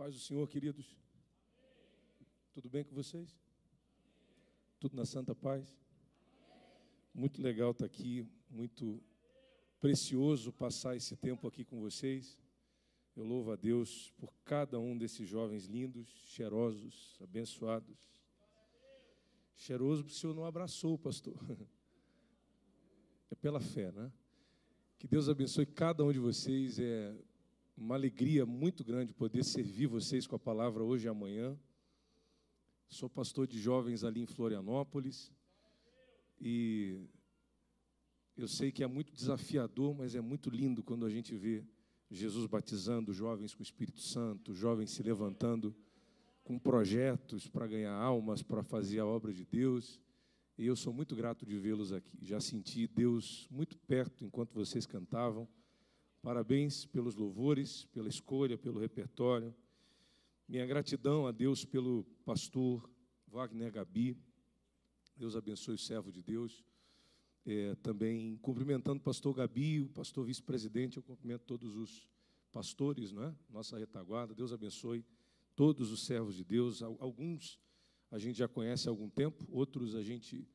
Paz do Senhor, queridos. Tudo bem com vocês? Tudo na santa paz? Muito legal estar aqui, muito precioso passar esse tempo aqui com vocês. Eu louvo a Deus por cada um desses jovens lindos, cheirosos, abençoados. Cheiroso porque o Senhor não abraçou, pastor. É pela fé, né? Que Deus abençoe cada um de vocês. É uma alegria muito grande poder servir vocês com a palavra hoje e amanhã. Sou pastor de jovens ali em Florianópolis e eu sei que é muito desafiador, mas é muito lindo quando a gente vê Jesus batizando jovens com o Espírito Santo, jovens se levantando com projetos para ganhar almas, para fazer a obra de Deus. E eu sou muito grato de vê-los aqui. Já senti Deus muito perto enquanto vocês cantavam. Parabéns pelos louvores, pela escolha, pelo repertório. Minha gratidão a Deus pelo pastor Wagner Gabi. Deus abençoe o servo de Deus. É, também cumprimentando o pastor Gabi, o pastor vice-presidente, eu cumprimento todos os pastores, não é? nossa retaguarda. Deus abençoe todos os servos de Deus. Alguns a gente já conhece há algum tempo, outros a gente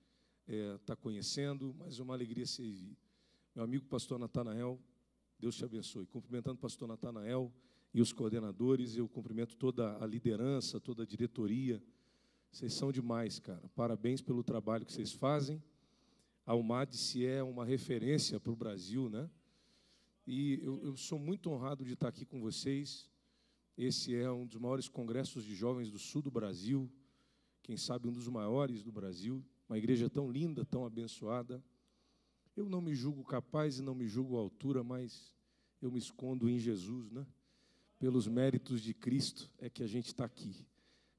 está é, tá conhecendo, mas uma alegria servir. Meu amigo pastor Natanael, Deus te abençoe. Cumprimentando o pastor Natanael e os coordenadores, eu cumprimento toda a liderança, toda a diretoria. Vocês são demais, cara. Parabéns pelo trabalho que vocês fazem. A UMAD-se é uma referência para o Brasil, né? E eu, eu sou muito honrado de estar aqui com vocês. Esse é um dos maiores congressos de jovens do sul do Brasil, quem sabe um dos maiores do Brasil. Uma igreja tão linda, tão abençoada. Eu não me julgo capaz e não me julgo à altura, mas eu me escondo em Jesus, né? pelos méritos de Cristo é que a gente está aqui.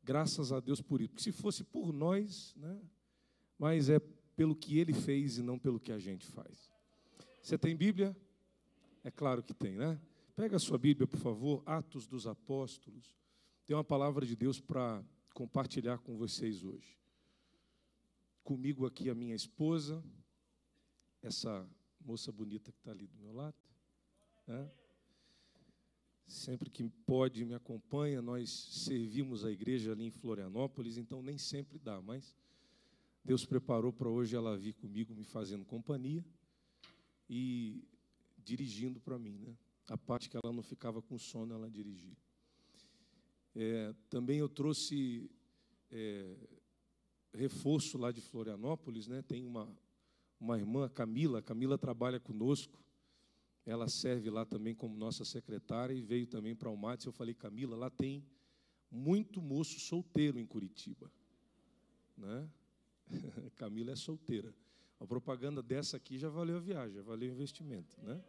Graças a Deus por isso. Porque se fosse por nós, né? mas é pelo que ele fez e não pelo que a gente faz. Você tem Bíblia? É claro que tem, né? Pega a sua Bíblia, por favor, Atos dos Apóstolos. Tem uma palavra de Deus para compartilhar com vocês hoje. Comigo aqui a minha esposa, essa moça bonita que está ali do meu lado. Né? Sempre que pode, me acompanha. Nós servimos a igreja ali em Florianópolis, então nem sempre dá, mas Deus preparou para hoje ela vir comigo, me fazendo companhia e dirigindo para mim. Né? A parte que ela não ficava com sono, ela dirigia. É, também eu trouxe é, reforço lá de Florianópolis, né? tem uma, uma irmã, Camila, Camila trabalha conosco ela serve lá também como nossa secretária e veio também para o Mates. Eu falei, Camila, lá tem muito moço solteiro em Curitiba. Né? Camila é solteira. A propaganda dessa aqui já valeu a viagem, já valeu o investimento. Né?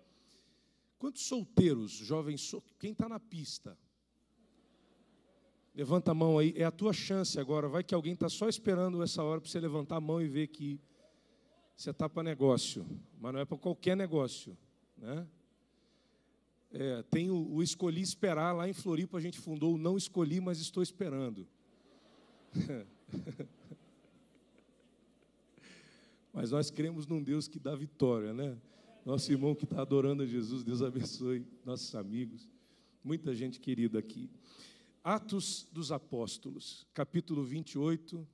Quantos solteiros, jovens, sol... quem está na pista? Levanta a mão aí, é a tua chance agora. Vai que alguém está só esperando essa hora para você levantar a mão e ver que você está para negócio, mas não é para qualquer negócio. Né? É, tem o, o, Escolhi Esperar, lá em Floripa a gente fundou o Não Escolhi, mas Estou Esperando. mas nós cremos num Deus que dá vitória, né? Nosso irmão que está adorando a Jesus, Deus abençoe nossos amigos, muita gente querida aqui. Atos dos Apóstolos, capítulo 28.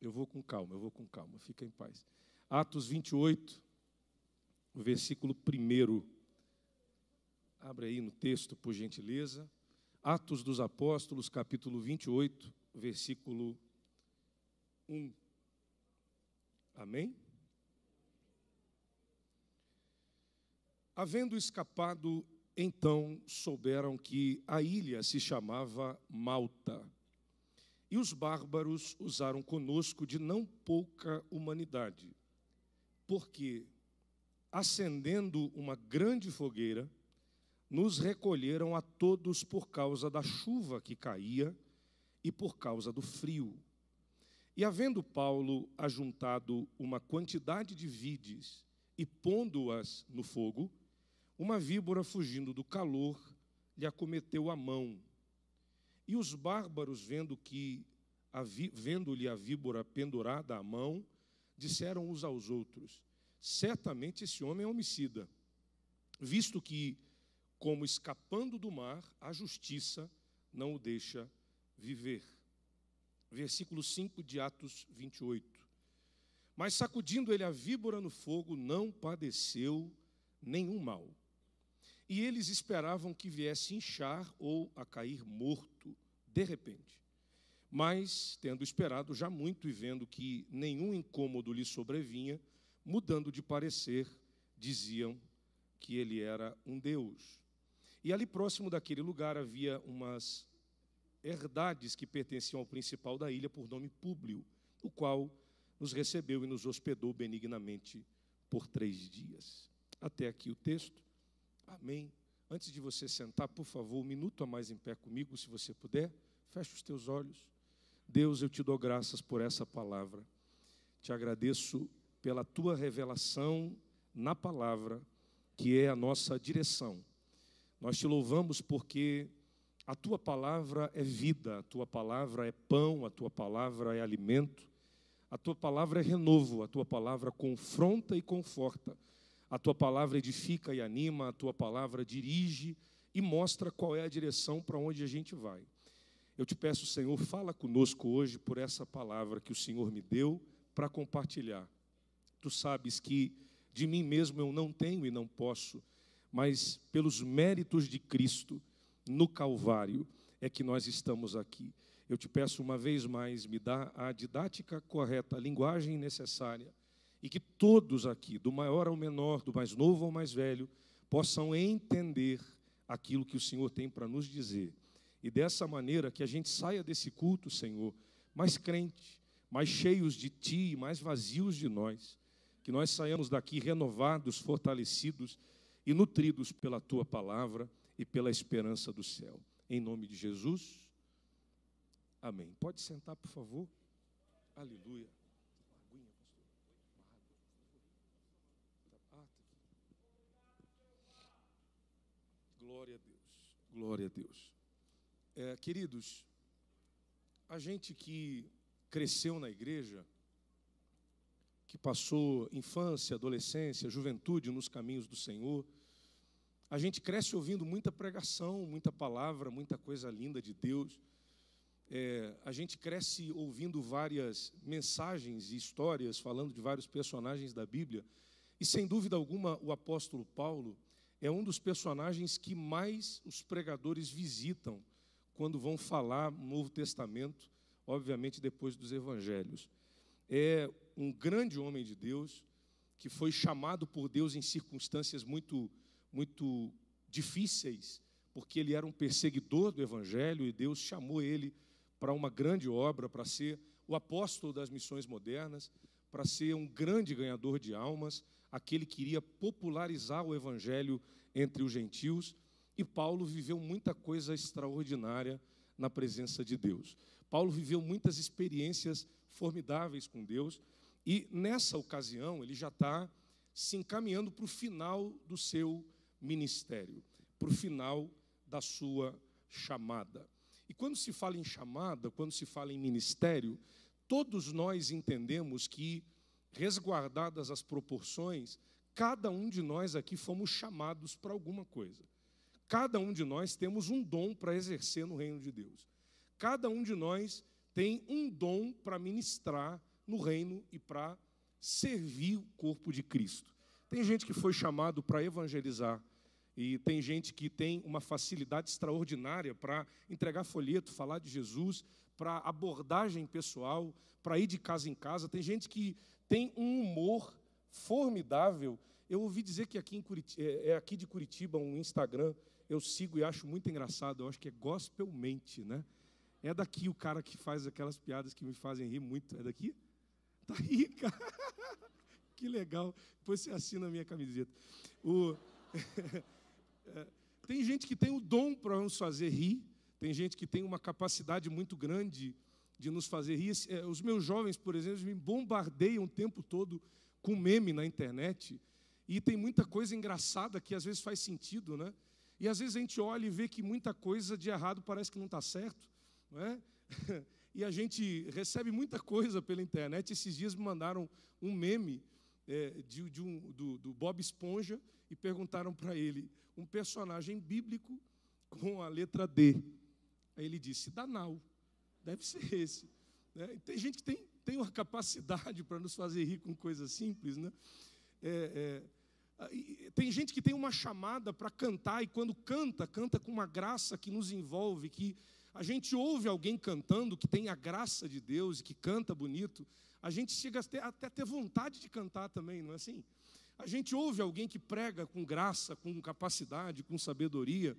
Eu vou com calma, eu vou com calma, fica em paz. Atos 28, versículo 1. Abre aí no texto, por gentileza. Atos dos Apóstolos, capítulo 28, versículo 1. Amém? Havendo escapado, então souberam que a ilha se chamava Malta. E os bárbaros usaram conosco de não pouca humanidade, porque acendendo uma grande fogueira, nos recolheram a todos por causa da chuva que caía e por causa do frio. E havendo Paulo ajuntado uma quantidade de vides e pondo-as no fogo, uma víbora fugindo do calor lhe acometeu a mão. E os bárbaros, vendo que vendo-lhe a víbora pendurada à mão, disseram uns aos outros: certamente esse homem é homicida, visto que, como escapando do mar, a justiça não o deixa viver. Versículo 5 de Atos 28. Mas sacudindo ele a víbora no fogo, não padeceu nenhum mal. E eles esperavam que viesse inchar ou a cair morto de repente. Mas, tendo esperado já muito e vendo que nenhum incômodo lhe sobrevinha, mudando de parecer, diziam que ele era um Deus. E ali próximo daquele lugar havia umas herdades que pertenciam ao principal da ilha por nome Públio, o qual nos recebeu e nos hospedou benignamente por três dias. Até aqui o texto. Amém. Antes de você sentar, por favor, um minuto a mais em pé comigo, se você puder. Feche os teus olhos. Deus, eu te dou graças por essa palavra. Te agradeço pela tua revelação na palavra, que é a nossa direção. Nós te louvamos porque a tua palavra é vida, a tua palavra é pão, a tua palavra é alimento, a tua palavra é renovo, a tua palavra confronta e conforta, a tua palavra edifica e anima, a tua palavra dirige e mostra qual é a direção para onde a gente vai. Eu te peço, Senhor, fala conosco hoje por essa palavra que o Senhor me deu para compartilhar. Tu sabes que de mim mesmo eu não tenho e não posso, mas pelos méritos de Cristo no Calvário é que nós estamos aqui. Eu te peço uma vez mais, me dá a didática correta, a linguagem necessária, e que todos aqui, do maior ao menor, do mais novo ao mais velho, possam entender aquilo que o Senhor tem para nos dizer. E dessa maneira que a gente saia desse culto, Senhor, mais crente, mais cheios de Ti, mais vazios de nós. Que nós saiamos daqui renovados, fortalecidos e nutridos pela Tua palavra e pela esperança do céu. Em nome de Jesus. Amém. Pode sentar, por favor. Aleluia. Glória a Deus. Glória a Deus. É, queridos, a gente que cresceu na igreja, que passou infância, adolescência, juventude nos caminhos do Senhor, a gente cresce ouvindo muita pregação, muita palavra, muita coisa linda de Deus. É, a gente cresce ouvindo várias mensagens e histórias falando de vários personagens da Bíblia. E sem dúvida alguma, o apóstolo Paulo é um dos personagens que mais os pregadores visitam quando vão falar no Novo Testamento, obviamente depois dos evangelhos. É um grande homem de Deus que foi chamado por Deus em circunstâncias muito muito difíceis, porque ele era um perseguidor do evangelho e Deus chamou ele para uma grande obra, para ser o apóstolo das missões modernas, para ser um grande ganhador de almas, aquele que iria popularizar o evangelho entre os gentios e Paulo viveu muita coisa extraordinária na presença de Deus. Paulo viveu muitas experiências formidáveis com Deus, e nessa ocasião ele já está se encaminhando para o final do seu ministério, para o final da sua chamada. E quando se fala em chamada, quando se fala em ministério, todos nós entendemos que, resguardadas as proporções, cada um de nós aqui fomos chamados para alguma coisa. Cada um de nós temos um dom para exercer no reino de Deus. Cada um de nós tem um dom para ministrar no reino e para servir o corpo de Cristo. Tem gente que foi chamado para evangelizar, e tem gente que tem uma facilidade extraordinária para entregar folheto, falar de Jesus, para abordagem pessoal, para ir de casa em casa. Tem gente que tem um humor formidável. Eu ouvi dizer que aqui, Curitiba, é, é aqui de Curitiba um Instagram eu sigo e acho muito engraçado, eu acho que é gospelmente, né? É daqui o cara que faz aquelas piadas que me fazem rir muito. É daqui? Tá aí, cara. que legal. Depois você assina a minha camiseta. O... É, tem gente que tem o dom para nos fazer rir, tem gente que tem uma capacidade muito grande de nos fazer rir. É, os meus jovens, por exemplo, me bombardeiam o tempo todo com meme na internet. E tem muita coisa engraçada que às vezes faz sentido, né? E às vezes a gente olha e vê que muita coisa de errado parece que não está certo, não é? E a gente recebe muita coisa pela internet. Esses dias me mandaram um meme é, de, de um, do, do Bob Esponja e perguntaram para ele um personagem bíblico com a letra D. Aí ele disse: Danal. Deve ser esse. Né? Tem gente que tem, tem uma capacidade para nos fazer rir com coisas simples. Né? É, é, tem gente que tem uma chamada para cantar, e quando canta, canta com uma graça que nos envolve, que a gente ouve alguém cantando que tem a graça de Deus e que canta bonito, a gente chega até, até ter vontade de cantar também, não é assim? A gente ouve alguém que prega com graça, com capacidade, com sabedoria,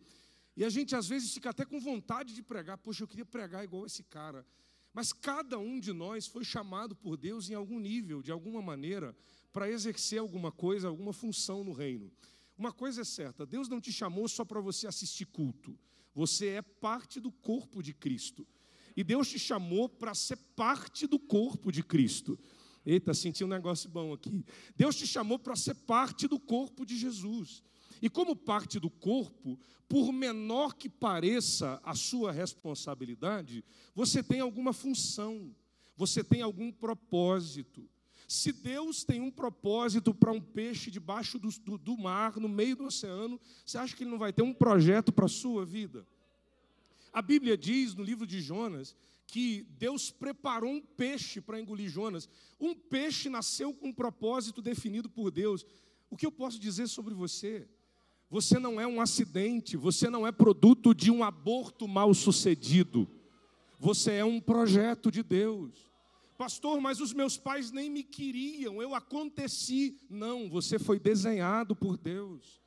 e a gente às vezes fica até com vontade de pregar. Poxa, eu queria pregar igual esse cara. Mas cada um de nós foi chamado por Deus em algum nível, de alguma maneira, para exercer alguma coisa, alguma função no reino. Uma coisa é certa: Deus não te chamou só para você assistir culto. Você é parte do corpo de Cristo. E Deus te chamou para ser parte do corpo de Cristo. Eita, senti um negócio bom aqui. Deus te chamou para ser parte do corpo de Jesus. E como parte do corpo, por menor que pareça a sua responsabilidade, você tem alguma função, você tem algum propósito. Se Deus tem um propósito para um peixe debaixo do, do, do, mar, no meio do oceano, você acha que ele não vai ter um projeto para a sua vida? A Bíblia diz no livro de Jonas que Deus preparou um peixe para engolir Jonas. Um peixe nasceu com um propósito definido por Deus. O que eu posso dizer sobre você? Você não é um acidente, você não é produto de um aborto mal sucedido. Você é um projeto de Deus. Pastor, mas os meus pais nem me queriam, eu aconteci. Não, você foi desenhado por Deus.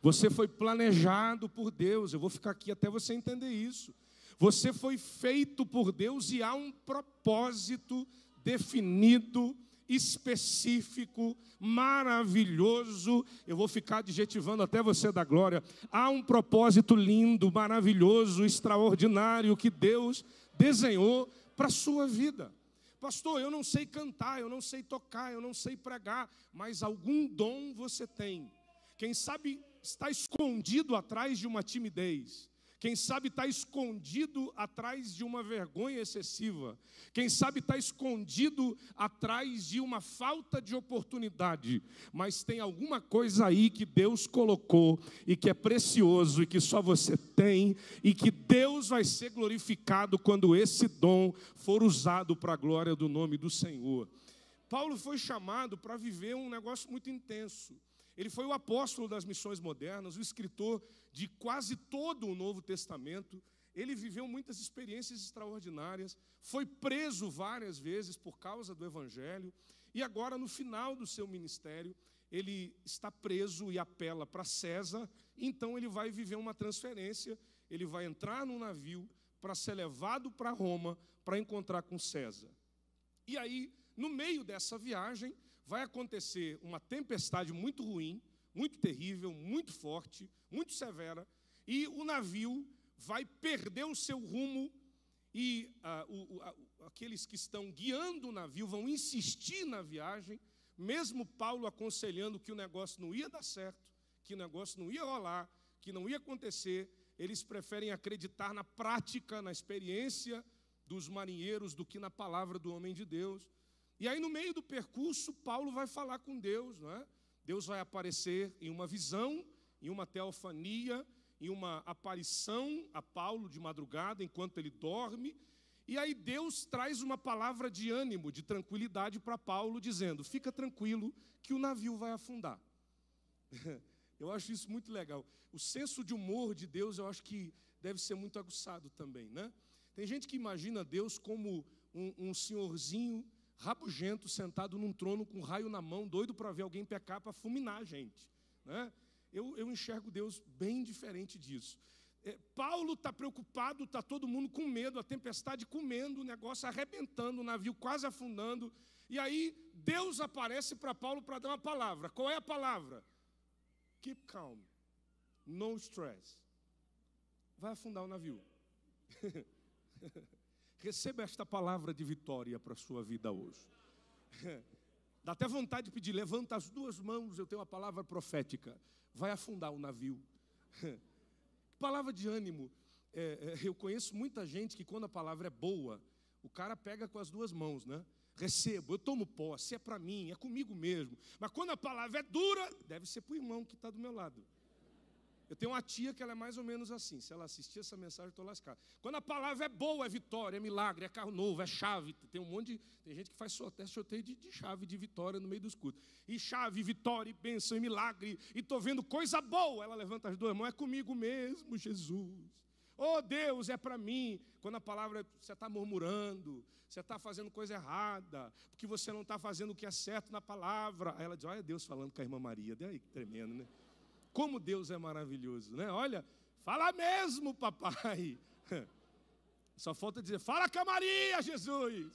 Você foi planejado por Deus. Eu vou ficar aqui até você entender isso. Você foi feito por Deus e há um propósito definido específico, maravilhoso. Eu vou ficar adjetivando até você da glória. Há um propósito lindo, maravilhoso, extraordinário que Deus desenhou para a sua vida. Pastor, eu não sei cantar, eu não sei tocar, eu não sei pregar, mas algum dom você tem. Quem sabe está escondido atrás de uma timidez. Quem sabe está escondido atrás de uma vergonha excessiva. Quem sabe está escondido atrás de uma falta de oportunidade. Mas tem alguma coisa aí que Deus colocou e que é precioso e que só você tem e que Deus vai ser glorificado quando esse dom for usado para a glória do nome do Senhor. Paulo foi chamado para viver um negócio muito intenso. Ele foi o apóstolo das missões modernas, o escritor de quase todo o Novo Testamento. Ele viveu muitas experiências extraordinárias, foi preso várias vezes por causa do Evangelho, e agora, no final do seu ministério, ele está preso e apela para César, então ele vai viver uma transferência, ele vai entrar num navio para ser levado para Roma para encontrar com César. E aí, no meio dessa viagem, vai acontecer uma tempestade muito ruim, muito terrível, muito forte, muito severa, e o navio vai perder o seu rumo, e ah, o, o, aqueles que estão guiando o navio vão insistir na viagem, mesmo Paulo aconselhando que o negócio não ia dar certo, que o negócio não ia rolar, que não ia acontecer, eles preferem acreditar na prática, na experiência dos marinheiros do que na palavra do homem de Deus. E aí, no meio do percurso, Paulo vai falar com Deus, não é? Deus vai aparecer em uma visão, em uma teofania, em uma aparição a Paulo de madrugada, enquanto ele dorme. E aí Deus traz uma palavra de ânimo, de tranquilidade para Paulo, dizendo: Fica tranquilo que o navio vai afundar. Eu acho isso muito legal. O senso de humor de Deus, eu acho que deve ser muito aguçado também, né? Tem gente que imagina Deus como um, um senhorzinho rabugento, sentado num trono com um raio na mão, doido para ver alguém pecar, para fulminar a gente. Né? Eu, eu enxergo Deus bem diferente disso. É, Paulo está preocupado, está todo mundo com medo, a tempestade comendo, o negócio arrebentando, o navio quase afundando. E aí Deus aparece para Paulo para dar uma palavra. Qual é a palavra? Keep calm. No stress. Vai afundar o navio. Receba esta palavra de vitória para a sua vida hoje. Dá até vontade de pedir, levanta as duas mãos, eu tenho uma palavra profética. Vai afundar o navio. palavra de ânimo. É, é, eu conheço muita gente que quando a palavra é boa, o cara pega com as duas mãos, né? Recebo, eu tomo posse, é para mim, é comigo mesmo. Mas quando a palavra é dura, deve ser para o irmão que está do meu lado. Eu tenho uma tia que ela é mais ou menos assim. Se ela assistir essa mensagem, eu estou lascado. Quando a palavra é boa, é vitória, é milagre, é carro novo, é chave. Tem um monte de. Tem gente que faz até sorteio de, de chave de vitória no meio dos cultos. E chave, vitória, e bênção, e milagre. E estou vendo coisa boa. Ela levanta as duas mãos, é comigo mesmo, Jesus. Oh Deus, é para mim. Quando a palavra você está murmurando, você está fazendo coisa errada, porque você não está fazendo o que é certo na palavra. Aí ela diz: Olha Deus falando com a irmã Maria. Daí que tremendo, né? Como Deus é maravilhoso, né? Olha, fala mesmo, papai. Só falta dizer: Fala com a Maria, Jesus.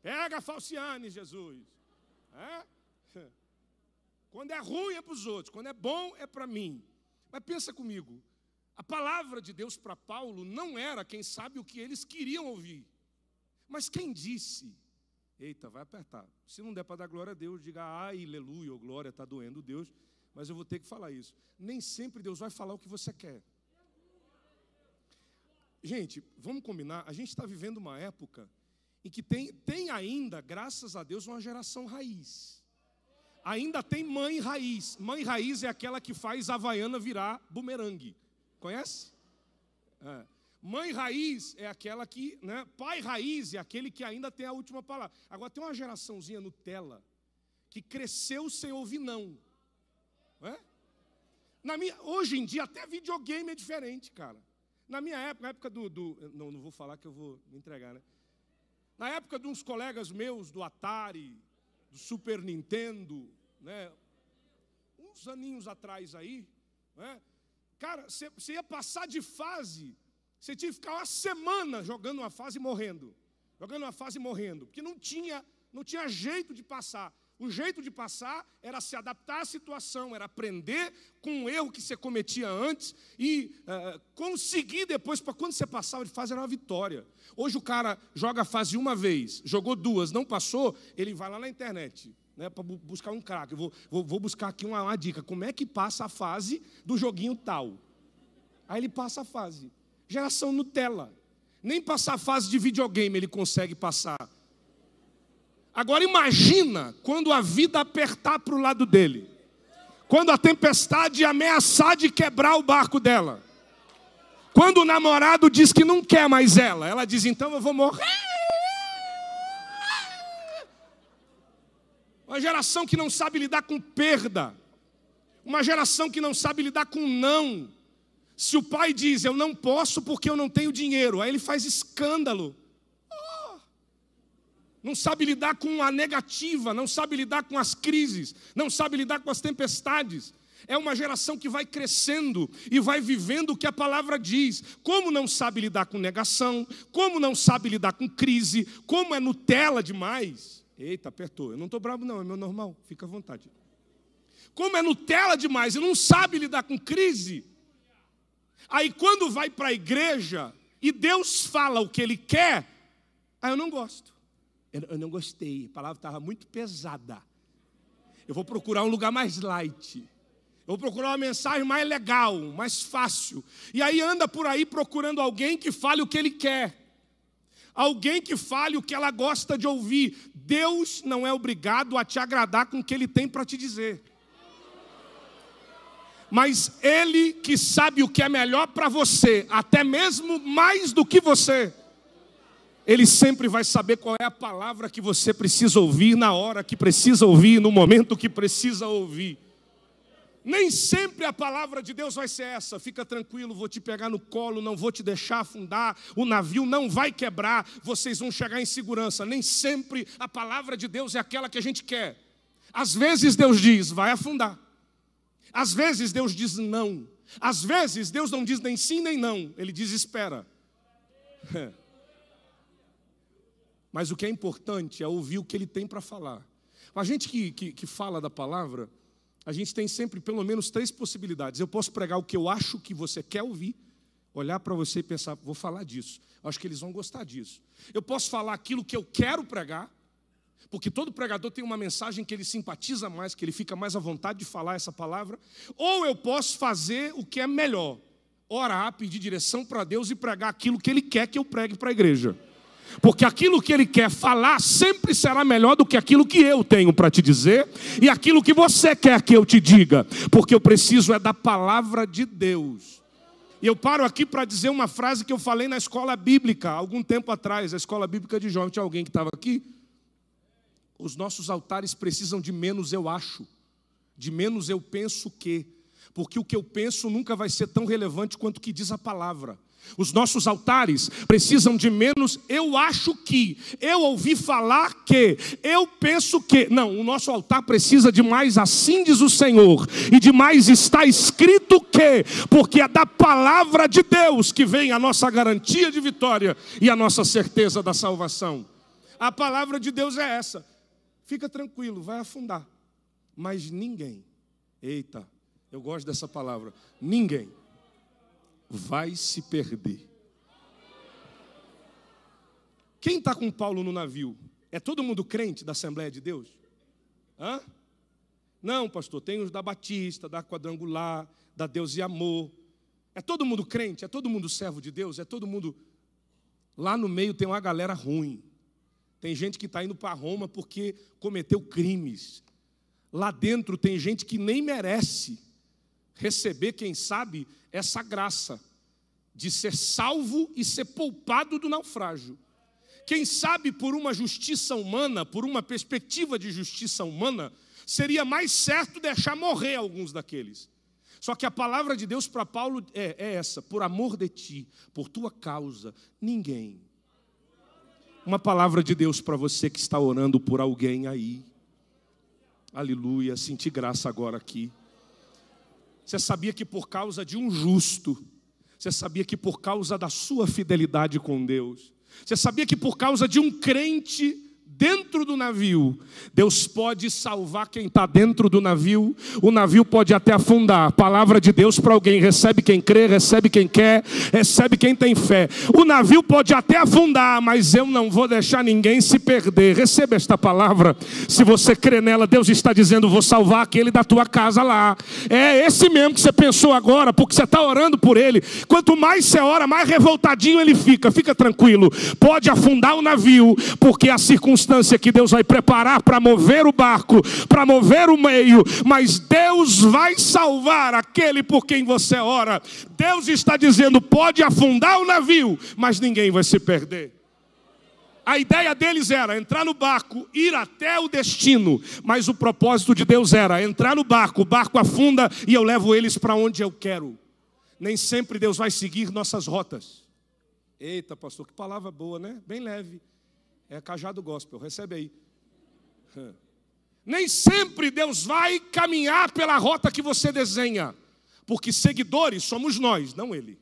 Pega a Falciane, Jesus. É? Quando é ruim é para os outros, quando é bom é para mim. Mas pensa comigo, a palavra de Deus para Paulo não era, quem sabe, o que eles queriam ouvir. Mas quem disse? Eita, vai apertar. Se não der para dar glória a Deus, diga ai, aleluia, ou glória, está doendo Deus mas eu vou ter que falar isso. Nem sempre Deus vai falar o que você quer. Gente, vamos combinar, a gente está vivendo uma época em que tem, tem ainda, graças a Deus, uma geração raiz. Ainda tem mãe raiz. Mãe raiz é aquela que faz a Havaiana virar bumerangue. Conhece? É. Mãe raiz é aquela que, né? Pai raiz é aquele que ainda tem a última palavra. Agora tem uma geraçãozinha Nutella que cresceu sem ouvir não. Na minha, hoje em dia, até videogame é diferente, cara. Na minha época, na época do, do. não, não vou falar que eu vou me entregar, né? Na época de uns colegas meus do Atari, do Super Nintendo, né? Uns aninhos atrás aí, né? Cara, você ia passar de fase, você tinha que ficar uma semana jogando uma fase e morrendo. Jogando uma fase e morrendo. Porque não tinha, não tinha jeito de passar. O jeito de passar era se adaptar à situação, era aprender com o erro que você cometia antes e uh, conseguir depois, para quando você passava de fase, era uma vitória. Hoje o cara joga a fase uma vez, jogou duas, não passou, ele vai lá na internet. Né, para buscar um craque, vou, vou, vou, buscar aqui uma, uma dica: como é que passa a fase do joguinho tal? Aí ele passa a fase. Geração Nutella. Nem passar a fase de videogame ele consegue passar. Agora imagina quando a vida apertar para o lado dele. Quando a tempestade ameaçar de quebrar o barco dela. Quando o namorado diz que não quer mais ela, ela diz: então eu vou morrer. Uma geração que não sabe lidar com perda. Uma geração que não sabe lidar com não. Se o pai diz, eu não posso porque eu não tenho dinheiro, aí ele faz escândalo não sabe lidar com a negativa, não sabe lidar com as crises, não sabe lidar com as tempestades. É uma geração que vai crescendo e vai vivendo o que a palavra diz. Como não sabe lidar com negação, como não sabe lidar com crise, como é Nutella demais. Eita, apertou. Eu não estou bravo, não, é meu normal, fica à vontade. Como é Nutella demais e não sabe lidar com crise. Aí quando vai para a igreja e Deus fala o que Ele quer, aí eu não gosto. Eu não gostei, a palavra estava muito pesada. Eu vou procurar um lugar mais light. Eu vou procurar uma mensagem mais legal, mais fácil. E aí anda por aí procurando alguém que fale o que ele quer. Alguém que fale o que ela gosta de ouvir. Deus não é obrigado a te agradar com o que ele tem para te dizer. Mas ele que sabe o que é melhor para você, até mesmo mais do que você. Ele sempre vai saber qual é a palavra que você precisa ouvir na hora que precisa ouvir, no momento que precisa ouvir. Nem sempre a palavra de Deus vai ser essa. Fica tranquilo, vou te pegar no colo, não vou te deixar afundar, o navio não vai quebrar, vocês vão chegar em segurança. Nem sempre a palavra de Deus é aquela que a gente quer. Às vezes Deus diz, vai afundar. Às vezes Deus diz não. Às vezes Deus não diz nem sim nem não, ele diz espera. Mas o que é importante é ouvir o que ele tem para falar. A gente que, que, que, fala da palavra, a gente tem sempre pelo menos três possibilidades. Eu posso pregar o que eu acho que você quer ouvir, olhar para você e pensar, vou falar disso. Acho que eles vão gostar disso. Eu posso falar aquilo que eu quero pregar, porque todo pregador tem uma mensagem que ele simpatiza mais, que ele fica mais à vontade de falar essa palavra. Ou eu posso fazer o que é melhor, orar, pedir direção para Deus e pregar aquilo que ele quer que eu pregue para a igreja. Porque aquilo que ele quer falar sempre será melhor do que aquilo que eu tenho para te dizer e aquilo que você quer que eu te diga, porque eu preciso é da palavra de Deus. E eu paro aqui para dizer uma frase que eu falei na escola bíblica, algum tempo atrás, a escola bíblica de João. Tinha alguém que estava aqui? Os nossos altares precisam de menos eu acho, de menos eu penso que, porque o que eu penso nunca vai ser tão relevante quanto o que diz a palavra. Os nossos altares precisam de menos eu acho que, eu ouvi falar que, eu penso que. Não, o nosso altar precisa de mais assim diz o Senhor, e de mais está escrito que, porque é da palavra de Deus que vem a nossa garantia de vitória e a nossa certeza da salvação. A palavra de Deus é essa. Fica tranquilo, vai afundar. Mas ninguém, eita, eu gosto dessa palavra, ninguém vai se perder. Quem está com Paulo no navio? É todo mundo crente da Assembleia de Deus? Hã? Não, pastor, tem os da Batista, da Quadrangular, da Deus e Amor. É todo mundo crente? É todo mundo servo de Deus? É todo mundo. Lá no meio tem uma galera ruim. Tem gente que está indo para Roma porque cometeu crimes. Lá dentro tem gente que nem merece receber, quem sabe, essa graça de ser salvo e ser poupado do naufrágio. Quem sabe por uma justiça humana, por uma perspectiva de justiça humana, seria mais certo deixar morrer alguns daqueles. Só que a palavra de Deus para Paulo é, é, essa: por amor de ti, por tua causa, ninguém. Uma palavra de Deus para você que está orando por alguém aí. Aleluia, senti graça agora aqui. Você sabia que por causa de um justo, você sabia que por causa da sua fidelidade com Deus, você sabia que por causa de um crente dentro do navio. Deus pode salvar quem está dentro do navio. O navio pode até afundar. Palavra de Deus para alguém. Recebe quem crê, recebe quem quer, recebe quem tem fé. O navio pode até afundar, mas eu não vou deixar ninguém se perder. Receba esta palavra. Se você crê nela, Deus está dizendo: vou salvar aquele da tua casa lá. É esse mesmo que você pensou agora, porque você está orando por ele. Quanto mais você ora, mais revoltadinho ele fica. Fica tranquilo. Pode afundar o navio, porque a circunstância circunstância que Deus vai preparar para mover o barco, para mover o meio, mas Deus vai salvar aquele por quem você ora. Deus está dizendo: pode afundar o navio, mas ninguém vai se perder. A ideia deles era entrar no barco, ir até o destino, mas o propósito de Deus era entrar no barco, o barco afunda e eu levo eles para onde eu quero. Nem sempre Deus vai seguir nossas rotas. Eita, pastor, que palavra boa, né? Bem leve. É cajado gospel, recebe aí. Nem sempre Deus vai caminhar pela rota que você desenha, porque seguidores somos nós, não Ele.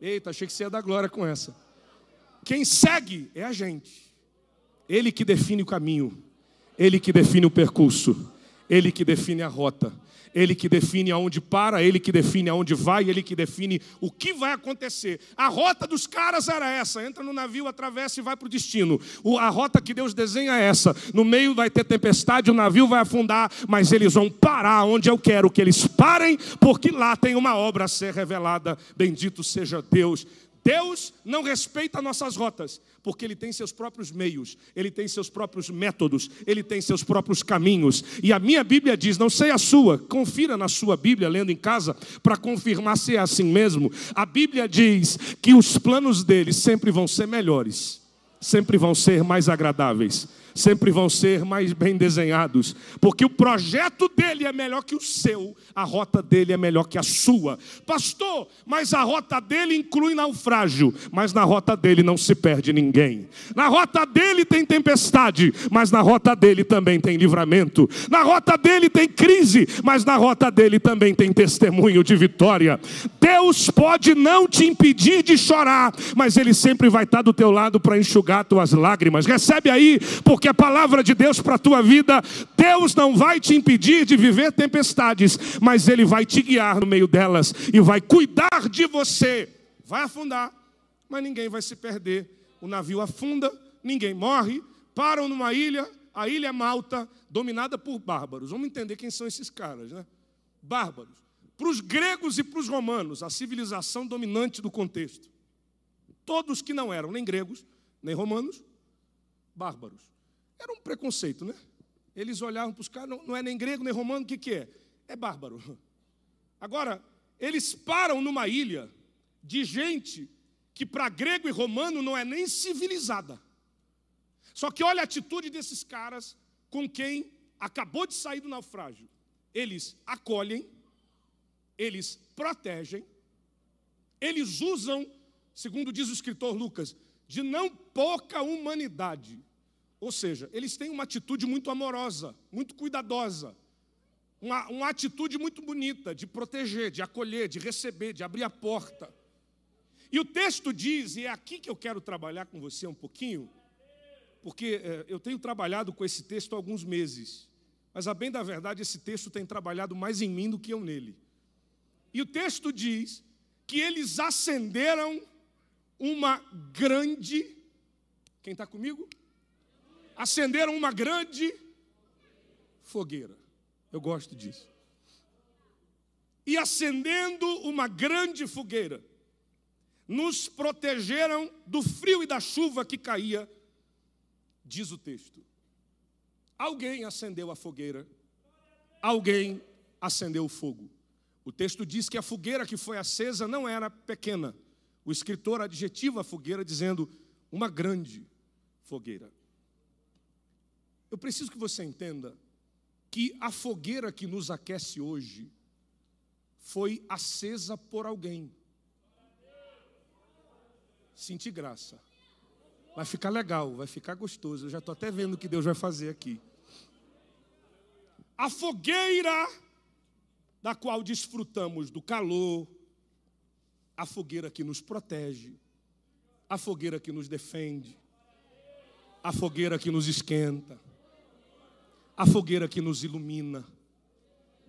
Eita, achei que você ia dar glória com essa. Quem segue é a gente. Ele que define o caminho, Ele que define o percurso, Ele que define a rota. Ele que define aonde para, ele que define aonde vai, ele que define o que vai acontecer. A rota dos caras era essa: entra no navio, atravessa e vai para o destino. A rota que Deus desenha é essa: no meio vai ter tempestade, o navio vai afundar, mas eles vão parar onde eu quero que eles parem, porque lá tem uma obra a ser revelada. Bendito seja Deus. Deus não respeita nossas rotas, porque Ele tem seus próprios meios, Ele tem seus próprios métodos, Ele tem seus próprios caminhos. E a minha Bíblia diz, não sei a sua, confira na sua Bíblia, lendo em casa, para confirmar se é assim mesmo. A Bíblia diz que os planos dele sempre vão ser melhores, sempre vão ser mais agradáveis sempre vão ser mais bem desenhados, porque o projeto dele é melhor que o seu, a rota dele é melhor que a sua. Pastor, mas a rota dele inclui naufrágio, mas na rota dele não se perde ninguém. Na rota dele tem tempestade, mas na rota dele também tem livramento. Na rota dele tem crise, mas na rota dele também tem testemunho de vitória. Deus pode não te impedir de chorar, mas ele sempre vai estar do teu lado para enxugar tuas lágrimas. Recebe aí, porque porque a palavra de Deus para a tua vida, Deus não vai te impedir de viver tempestades, mas Ele vai te guiar no meio delas e vai cuidar de você. Vai afundar, mas ninguém vai se perder. O navio afunda, ninguém morre, param numa ilha, a ilha é Malta, dominada por bárbaros. Vamos entender quem são esses caras, né? Bárbaros. Para os gregos e para os romanos, a civilização dominante do contexto. Todos que não eram nem gregos, nem romanos, bárbaros. Era um preconceito, né? Eles olhavam para os caras, não, não, é nem grego nem romano, o que, que é? É bárbaro. Agora, eles param numa ilha de gente que para grego e romano não é nem civilizada. Só que olha a atitude desses caras com quem acabou de sair do naufrágio. Eles acolhem, eles protegem, eles usam, segundo diz o escritor Lucas, de não pouca humanidade. Ou seja, eles têm uma atitude muito amorosa, muito cuidadosa, uma, uma atitude muito bonita de proteger, de acolher, de receber, de abrir a porta. E o texto diz, e é aqui que eu quero trabalhar com você um pouquinho, porque é, eu tenho trabalhado com esse texto há alguns meses, mas a bem da verdade, esse texto tem trabalhado mais em mim do que eu nele. E o texto diz que eles acenderam uma grande. Quem está comigo? Acenderam uma grande fogueira. Eu gosto disso. E acendendo uma grande fogueira, nos protegeram do frio e da chuva que caía, diz o texto. Alguém acendeu a fogueira, alguém acendeu o fogo. O texto diz que a fogueira que foi acesa não era pequena. O escritor adjetiva a fogueira dizendo uma grande fogueira. Eu preciso que você entenda que a fogueira que nos aquece hoje foi acesa por alguém. Senti graça. Vai ficar legal, vai ficar gostoso. Eu já estou até vendo o que Deus vai fazer aqui. A fogueira da qual desfrutamos do calor, a fogueira que nos protege, a fogueira que nos defende, a fogueira que nos esquenta, a fogueira que nos ilumina,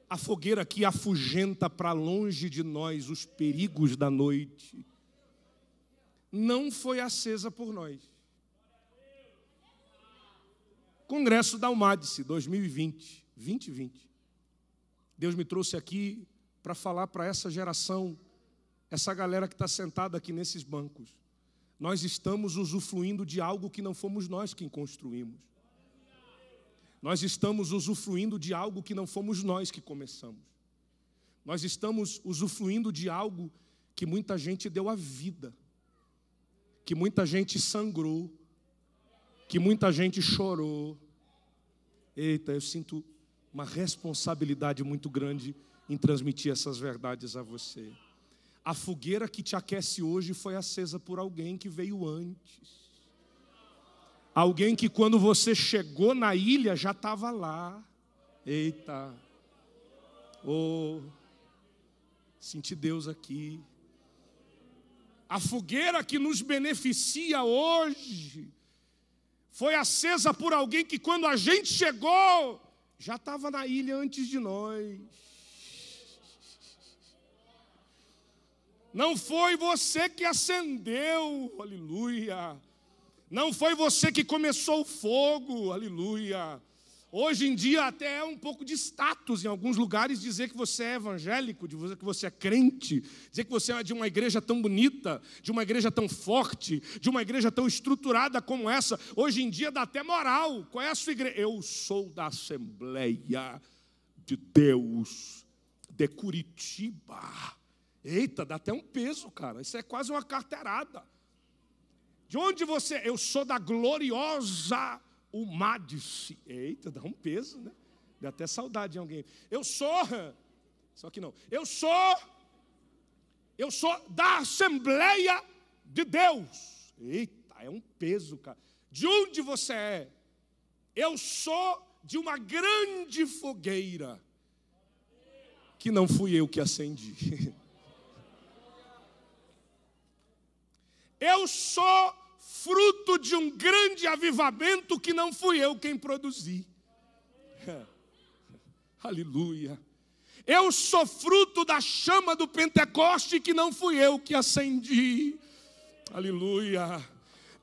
a fogueira que afugenta para longe de nós os perigos da noite, não foi acesa por nós. Congresso da Almadice 2020, 2020. Deus me trouxe aqui para falar para essa geração, essa galera que está sentada aqui nesses bancos. Nós estamos usufruindo de algo que não fomos nós quem construímos. Nós estamos usufruindo de algo que não fomos nós que começamos. Nós estamos usufruindo de algo que muita gente deu a vida, que muita gente sangrou, que muita gente chorou. Eita, eu sinto uma responsabilidade muito grande em transmitir essas verdades a você. A fogueira que te aquece hoje foi acesa por alguém que veio antes. Alguém que quando você chegou na ilha já estava lá. Eita. Oh, senti Deus aqui. A fogueira que nos beneficia hoje foi acesa por alguém que quando a gente chegou já estava na ilha antes de nós. Não foi você que acendeu, aleluia. Não foi você que começou o fogo, aleluia. Hoje em dia até é um pouco de status em alguns lugares dizer que você é evangélico, dizer que você é crente, dizer que você é de uma igreja tão bonita, de uma igreja tão forte, de uma igreja tão estruturada como essa. Hoje em dia dá até moral. Qual é a sua igreja? Eu sou da Assembleia de Deus de Curitiba. Eita, dá até um peso, cara. Isso é quase uma carteirada. De onde você? Eu sou da gloriosa o Madice. Eita, dá um peso, né? Dá até saudade de alguém. Eu sou, só que não. Eu sou, eu sou da Assembleia de Deus. Eita, é um peso, cara. De onde você é? Eu sou de uma grande fogueira que não fui eu que acendi. Eu sou fruto de um grande avivamento que não fui eu quem produzi. Aleluia. Eu sou fruto da chama do Pentecoste que não fui eu que acendi. Aleluia.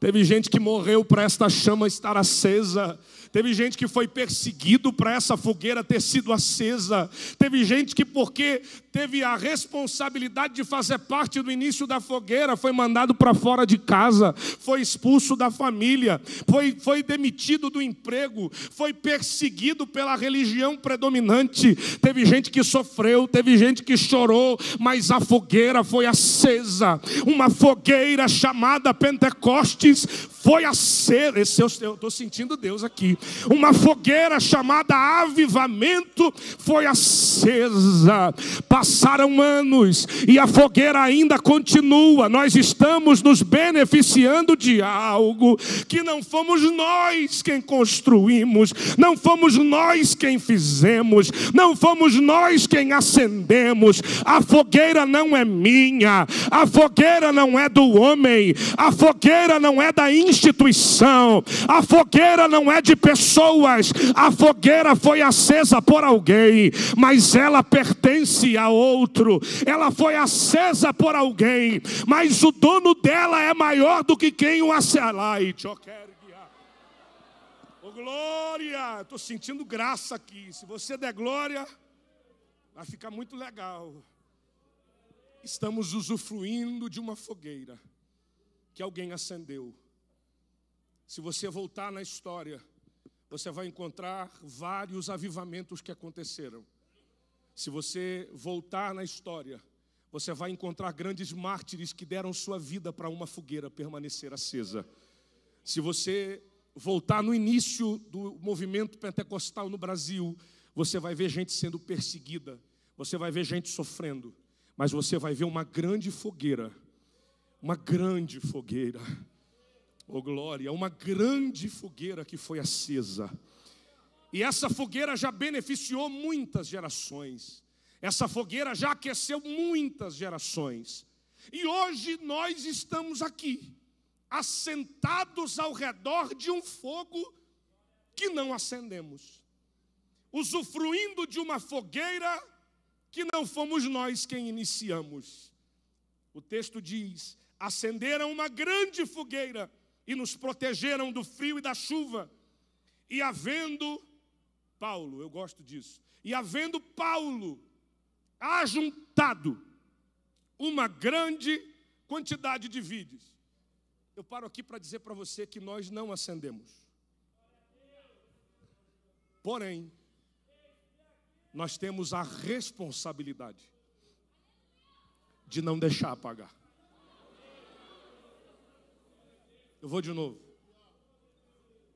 Teve gente que morreu para esta chama estar acesa. Teve gente que foi perseguido para essa fogueira ter sido acesa. Teve gente que, porque teve a responsabilidade de fazer parte do início da fogueira, foi mandado para fora de casa, foi expulso da família, foi, foi demitido do emprego, foi perseguido pela religião predominante. Teve gente que sofreu, teve gente que chorou, mas a fogueira foi acesa. Uma fogueira chamada Pentecostes foi acesa. Esse eu estou sentindo Deus aqui. Uma fogueira chamada avivamento foi acesa. Passaram anos e a fogueira ainda continua. Nós estamos nos beneficiando de algo que não fomos nós quem construímos, não fomos nós quem fizemos, não fomos nós quem acendemos. A fogueira não é minha, a fogueira não é do homem, a fogueira não é da instituição, a fogueira não é de pessoas, a fogueira foi acesa por alguém, mas ela pertence outro. Ela foi acesa por alguém, mas o dono dela é maior do que quem o acendeu. Oh, glória! Estou sentindo graça aqui. Se você der glória, vai ficar muito legal. Estamos usufruindo de uma fogueira que alguém acendeu. Se você voltar na história, você vai encontrar vários avivamentos que aconteceram. Se você voltar na história, você vai encontrar grandes mártires que deram sua vida para uma fogueira permanecer acesa. Se você voltar no início do movimento pentecostal no Brasil, você vai ver gente sendo perseguida, você vai ver gente sofrendo, mas você vai ver uma grande fogueira, uma grande fogueira, oh glória, uma grande fogueira que foi acesa. E essa fogueira já beneficiou muitas gerações. Essa fogueira já aqueceu muitas gerações. E hoje nós estamos aqui, assentados ao redor de um fogo que não acendemos, usufruindo de uma fogueira que não fomos nós quem iniciamos. O texto diz: acenderam uma grande fogueira e nos protegeram do frio e da chuva, e havendo Paulo, eu gosto disso. E havendo Paulo ajuntado uma grande quantidade de vídeos, eu paro aqui para dizer para você que nós não acendemos. Porém, nós temos a responsabilidade de não deixar apagar. Eu vou de novo.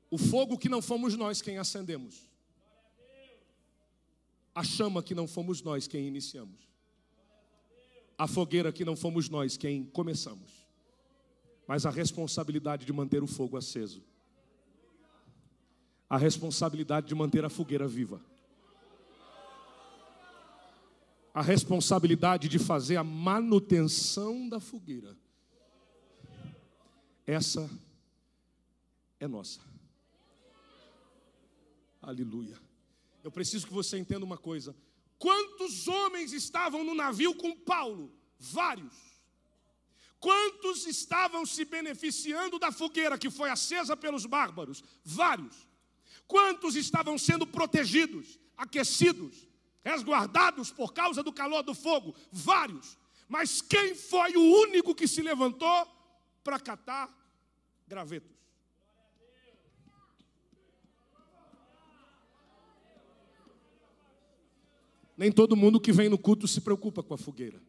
O fogo que não fomos nós quem acendemos a chama que não fomos nós quem iniciamos, a fogueira que não fomos nós quem começamos, mas a responsabilidade de manter o fogo aceso, a responsabilidade de manter a fogueira viva, a responsabilidade de fazer a manutenção da fogueira. Essa é nossa. Aleluia. Eu preciso que você entenda uma coisa. Quantos homens estavam no navio com Paulo? Vários. Quantos estavam se beneficiando da fogueira que foi acesa pelos bárbaros? Vários. Quantos estavam sendo protegidos, aquecidos, resguardados por causa do calor do fogo? Vários. Mas quem foi o único que se levantou para catar gravetos? Nem todo mundo que vem no culto se preocupa com a fogueira.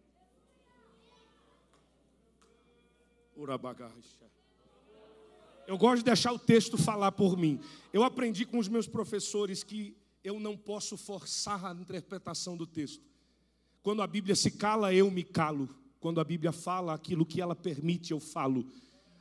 Eu gosto de deixar o texto falar por mim. Eu aprendi com os meus professores que eu não posso forçar a interpretação do texto. Quando a Bíblia se cala, eu me calo. Quando a Bíblia fala aquilo que ela permite, eu falo.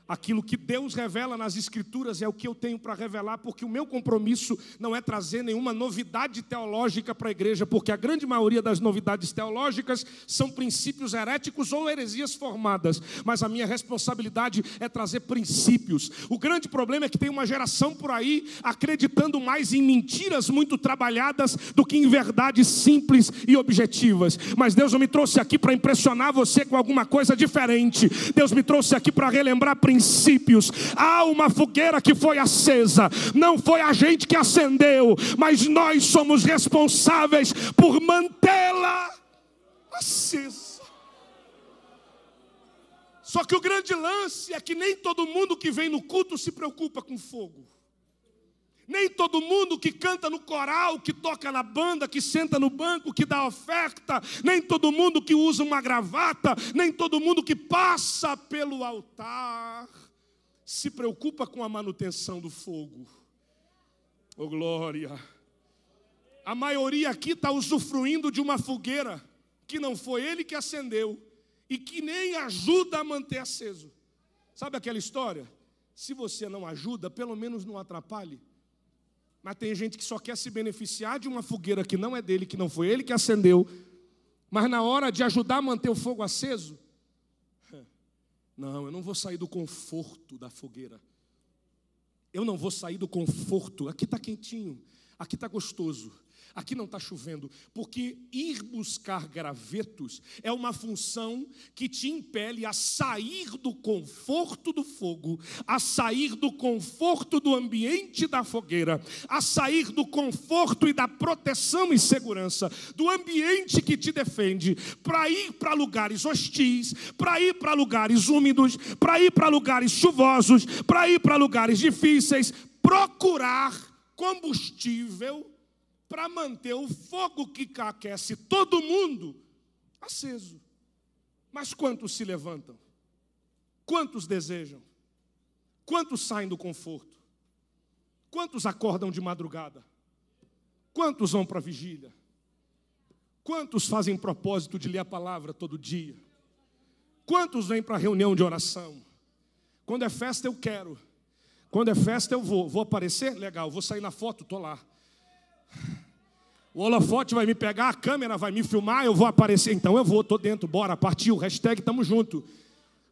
Aquilo que Deus revela nas Escrituras é o que eu tenho para revelar, porque o meu compromisso não é trazer nenhuma novidade teológica para a igreja, porque a grande maioria das novidades teológicas são princípios heréticos ou heresias formadas, mas a minha responsabilidade é trazer princípios. O grande problema é que tem uma geração por aí acreditando mais em mentiras muito trabalhadas do que em verdades simples e objetivas. Mas Deus não me trouxe aqui para impressionar você com alguma coisa diferente, Deus me trouxe aqui para relembrar princípios princípios. Há uma fogueira que foi acesa, não foi a gente que acendeu, mas nós somos responsáveis por mantê-la acesa. Só que o grande lance é que nem todo mundo que vem no culto se preocupa com fogo. Nem todo mundo que canta no coral, que toca na banda, que senta no banco, que dá oferta, nem todo mundo que usa uma gravata, nem todo mundo que passa pelo altar se preocupa com a manutenção do fogo. Oh glória! A maioria aqui está usufruindo de uma fogueira que não foi ele que acendeu e que nem ajuda a manter aceso. Sabe aquela história? Se você não ajuda, pelo menos não atrapalhe. Mas tem gente que só quer se beneficiar de uma fogueira que não é dele, que não foi ele que acendeu. Mas na hora de ajudar a manter o fogo aceso, não, eu não vou sair do conforto da fogueira. Eu não vou sair do conforto. Aqui está quentinho, aqui está gostoso. Aqui não está chovendo, porque ir buscar gravetos é uma função que te impele a sair do conforto do fogo, a sair do conforto do ambiente da fogueira, a sair do conforto e da proteção e segurança do ambiente que te defende, para ir para lugares hostis, para ir para lugares úmidos, para ir para lugares chuvosos, para ir para lugares difíceis, procurar combustível para manter o fogo que aquece todo mundo aceso. Mas quantos se levantam? Quantos desejam? Quantos saem do conforto? Quantos acordam de madrugada? Quantos vão para a vigília? Quantos fazem propósito de ler a palavra todo dia? Quantos vêm para a reunião de oração? Quando é festa, eu quero. Quando é festa, eu vou. Vou aparecer? Legal, vou sair na foto, estou lá. O holofote vai me pegar, a câmera vai me filmar, eu vou aparecer. Então eu vou, estou dentro, bora, partiu, hashtag tamo junto.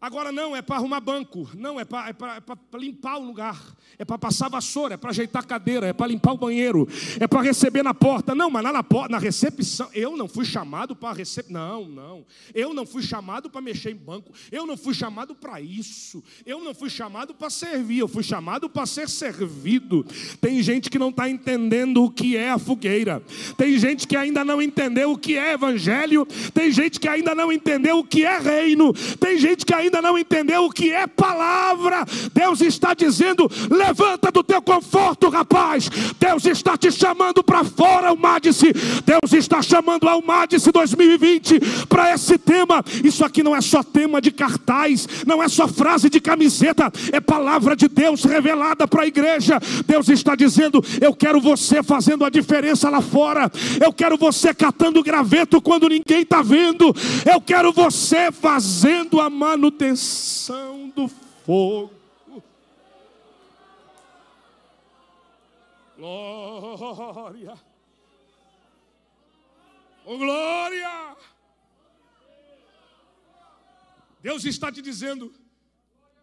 Agora não, é para arrumar banco, não, é para é é limpar o lugar, é para passar vassoura, é para ajeitar cadeira, é para limpar o banheiro, é para receber na porta. Não, mas lá na, porta, na recepção, eu não fui chamado para receber. Não, não. Eu não fui chamado para mexer em banco, eu não fui chamado para isso, eu não fui chamado para servir, eu fui chamado para ser servido. Tem gente que não está entendendo o que é a fogueira, tem gente que ainda não entendeu o que é evangelho, tem gente que ainda não entendeu o que é reino, tem gente que ainda ainda não entendeu o que é palavra, Deus está dizendo: levanta do teu conforto, rapaz. Deus está te chamando para fora, Almadice. Deus está chamando Almadice 2020 para esse tema. Isso aqui não é só tema de cartaz, não é só frase de camiseta, é palavra de Deus revelada para a igreja. Deus está dizendo: eu quero você fazendo a diferença lá fora, eu quero você catando graveto quando ninguém está vendo, eu quero você fazendo a manutenção manutenção do fogo. Glória. Oh, glória. Deus está te dizendo: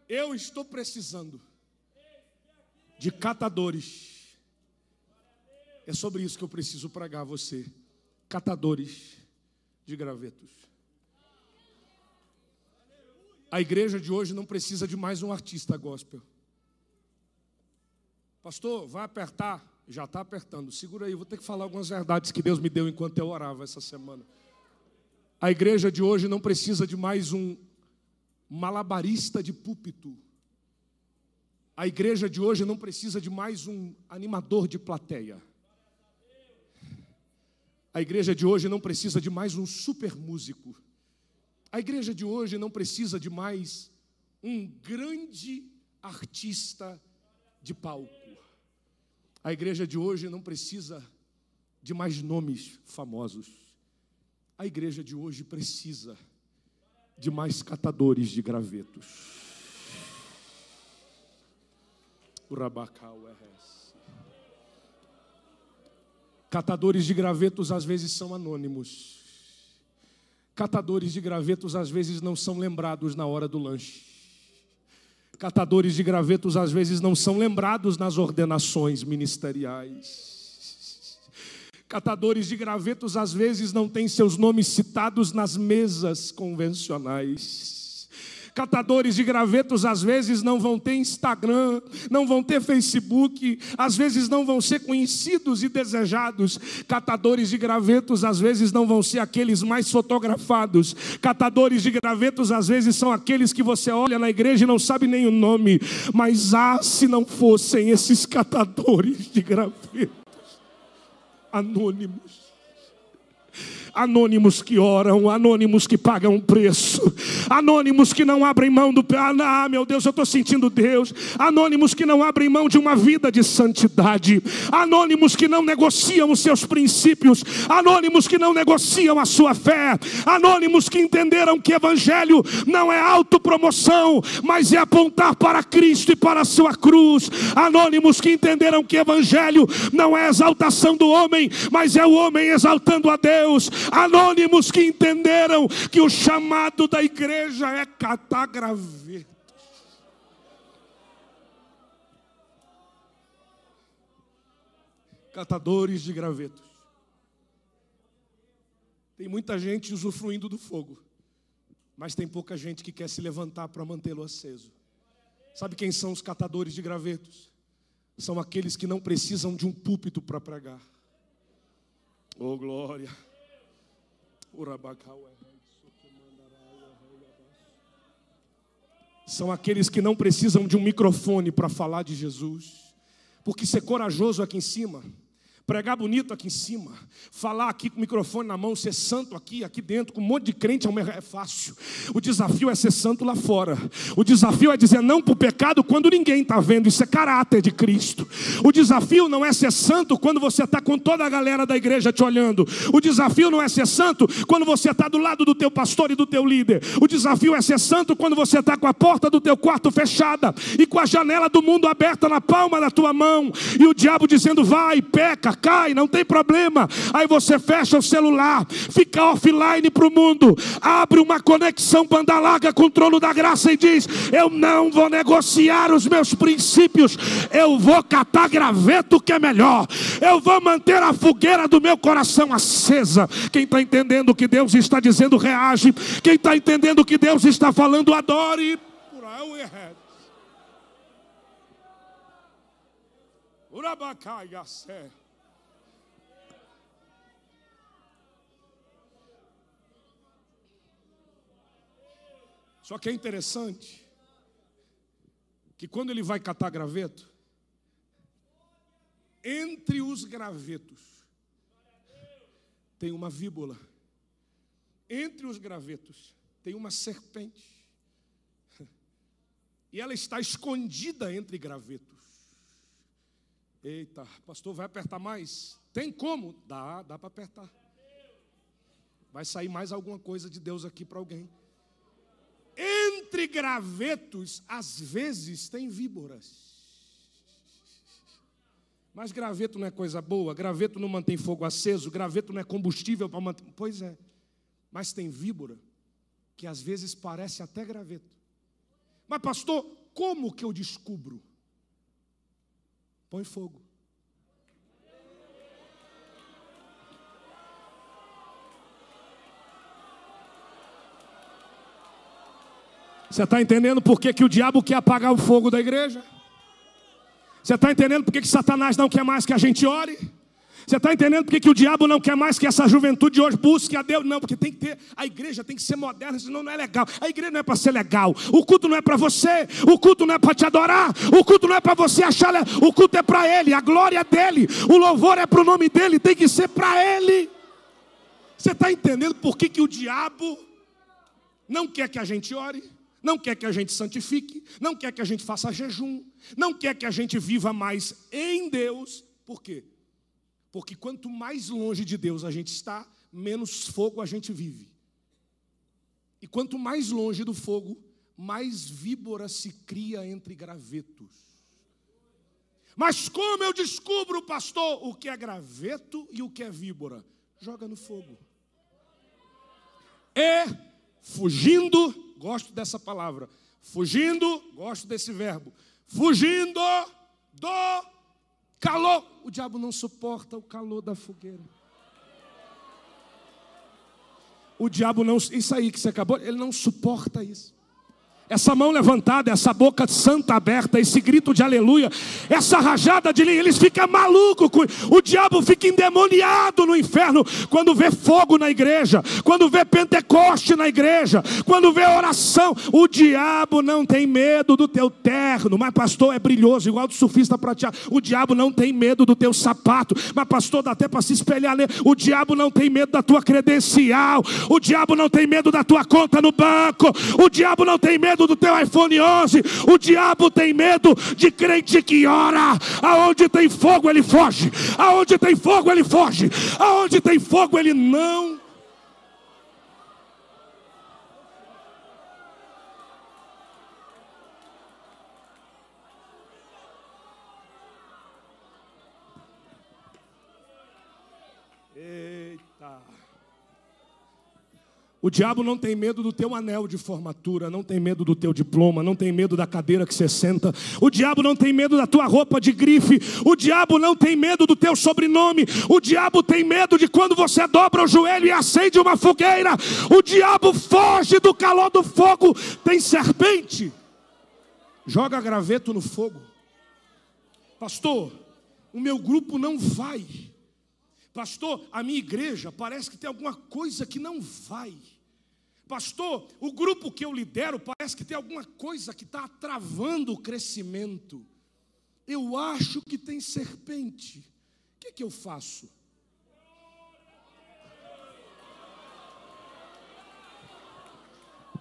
eu estou precisando de catadores. É sobre isso que eu preciso pregar a você. Catadores de gravetos. A igreja de hoje não precisa de mais um artista gospel. Pastor, vai apertar? Já está apertando. Segura aí, vou ter que falar algumas verdades que Deus me deu enquanto eu orava essa semana. A igreja de hoje não precisa de mais um malabarista de púlpito. A igreja de hoje não precisa de mais um animador de plateia. A igreja de hoje não precisa de mais um super músico. A igreja de hoje não precisa de mais um grande artista de palco. A igreja de hoje não precisa de mais nomes famosos. A igreja de hoje precisa de mais catadores de gravetos. O Rabacau RS. Catadores de gravetos às vezes são anônimos. Catadores de gravetos às vezes não são lembrados na hora do lanche. Catadores de gravetos às vezes não são lembrados nas ordenações ministeriais. Catadores de gravetos às vezes não têm seus nomes citados nas mesas convencionais. Catadores de gravetos às vezes não vão ter Instagram, não vão ter Facebook, às vezes não vão ser conhecidos e desejados. Catadores de gravetos às vezes não vão ser aqueles mais fotografados. Catadores de gravetos às vezes são aqueles que você olha na igreja e não sabe nem o nome. Mas ah, se não fossem esses catadores de gravetos anônimos Anônimos que oram, anônimos que pagam preço, anônimos que não abrem mão do. Ah, meu Deus, eu estou sentindo Deus. Anônimos que não abrem mão de uma vida de santidade, anônimos que não negociam os seus princípios, anônimos que não negociam a sua fé, anônimos que entenderam que Evangelho não é autopromoção, mas é apontar para Cristo e para a sua cruz, anônimos que entenderam que Evangelho não é exaltação do homem, mas é o homem exaltando a Deus anônimos que entenderam que o chamado da igreja é catar gravetos. Catadores de gravetos. Tem muita gente usufruindo do fogo, mas tem pouca gente que quer se levantar para mantê-lo aceso. Sabe quem são os catadores de gravetos? São aqueles que não precisam de um púlpito para pregar. Oh, glória! São aqueles que não precisam de um microfone para falar de Jesus, porque ser corajoso aqui em cima pregar bonito aqui em cima, falar aqui com o microfone na mão, ser santo aqui, aqui dentro, com um monte de crente é fácil. O desafio é ser santo lá fora. O desafio é dizer não para o pecado quando ninguém está vendo. Isso é caráter de Cristo. O desafio não é ser santo quando você está com toda a galera da igreja te olhando. O desafio não é ser santo quando você está do lado do teu pastor e do teu líder. O desafio é ser santo quando você está com a porta do teu quarto fechada e com a janela do mundo aberta na palma da tua mão e o diabo dizendo vai, peca, cai, não tem problema. Aí você fecha o celular, fica offline para o mundo, abre uma conexão banda larga com o trono da graça e diz: Eu não vou negociar os meus princípios, eu vou catar graveto que é melhor, eu vou manter a fogueira do meu coração acesa. Quem está entendendo o que Deus está dizendo, reage. Quem está entendendo o que Deus está falando, adore. Urabacai, Só que é interessante que quando ele vai catar graveto, entre os gravetos tem uma víbora. Entre os gravetos tem uma serpente. E ela está escondida entre gravetos. Eita, pastor, vai apertar mais? Tem como? Dá, dá para apertar. Vai sair mais alguma coisa de Deus aqui para alguém. Entre gravetos, às vezes tem víboras. Mas graveto não é coisa boa, graveto não mantém fogo aceso, graveto não é combustível para manter. Pois é, mas tem víbora que às vezes parece até graveto. Mas, pastor, como que eu descubro? Põe fogo. Você está entendendo por que, que o diabo quer apagar o fogo da igreja? Você está entendendo por que, que Satanás não quer mais que a gente ore? Você está entendendo por que, que o diabo não quer mais que essa juventude hoje busque a Deus? Não, porque tem que ter, a igreja tem que ser moderna, senão não é legal. A igreja não é para ser legal. O culto não é para você, o culto não é para te adorar, o culto não é para você achar, o culto é para Ele, a glória é dele, o louvor é para o nome dele, tem que ser para Ele. Você está entendendo por que, que o diabo não quer que a gente ore? Não quer que a gente santifique, não quer que a gente faça jejum, não quer que a gente viva mais em Deus. Por quê? Porque quanto mais longe de Deus a gente está, menos fogo a gente vive. E quanto mais longe do fogo, mais víbora se cria entre gravetos. Mas como eu descubro, pastor, o que é graveto e o que é víbora? Joga no fogo. E fugindo gosto dessa palavra. Fugindo, gosto desse verbo. Fugindo do calor. O diabo não suporta o calor da fogueira. O diabo não, isso aí que você acabou, ele não suporta isso. Essa mão levantada, essa boca santa aberta, esse grito de aleluia, essa rajada de linha, eles ficam malucos, o diabo fica endemoniado no inferno quando vê fogo na igreja, quando vê Pentecoste na igreja, quando vê oração. O diabo não tem medo do teu terno, mas pastor é brilhoso, igual do surfista prateado. O diabo não tem medo do teu sapato, mas pastor dá até para se espelhar nele. O diabo não tem medo da tua credencial, o diabo não tem medo da tua conta no banco, o diabo não tem medo medo do teu iPhone 11, o diabo tem medo de crente que ora. Aonde tem fogo ele foge, aonde tem fogo ele foge, aonde tem fogo ele não O diabo não tem medo do teu anel de formatura, não tem medo do teu diploma, não tem medo da cadeira que você senta. O diabo não tem medo da tua roupa de grife. O diabo não tem medo do teu sobrenome. O diabo tem medo de quando você dobra o joelho e acende uma fogueira. O diabo foge do calor do fogo. Tem serpente. Joga graveto no fogo. Pastor, o meu grupo não vai. Pastor, a minha igreja parece que tem alguma coisa que não vai. Pastor, o grupo que eu lidero parece que tem alguma coisa que está travando o crescimento. Eu acho que tem serpente. O que, que eu faço?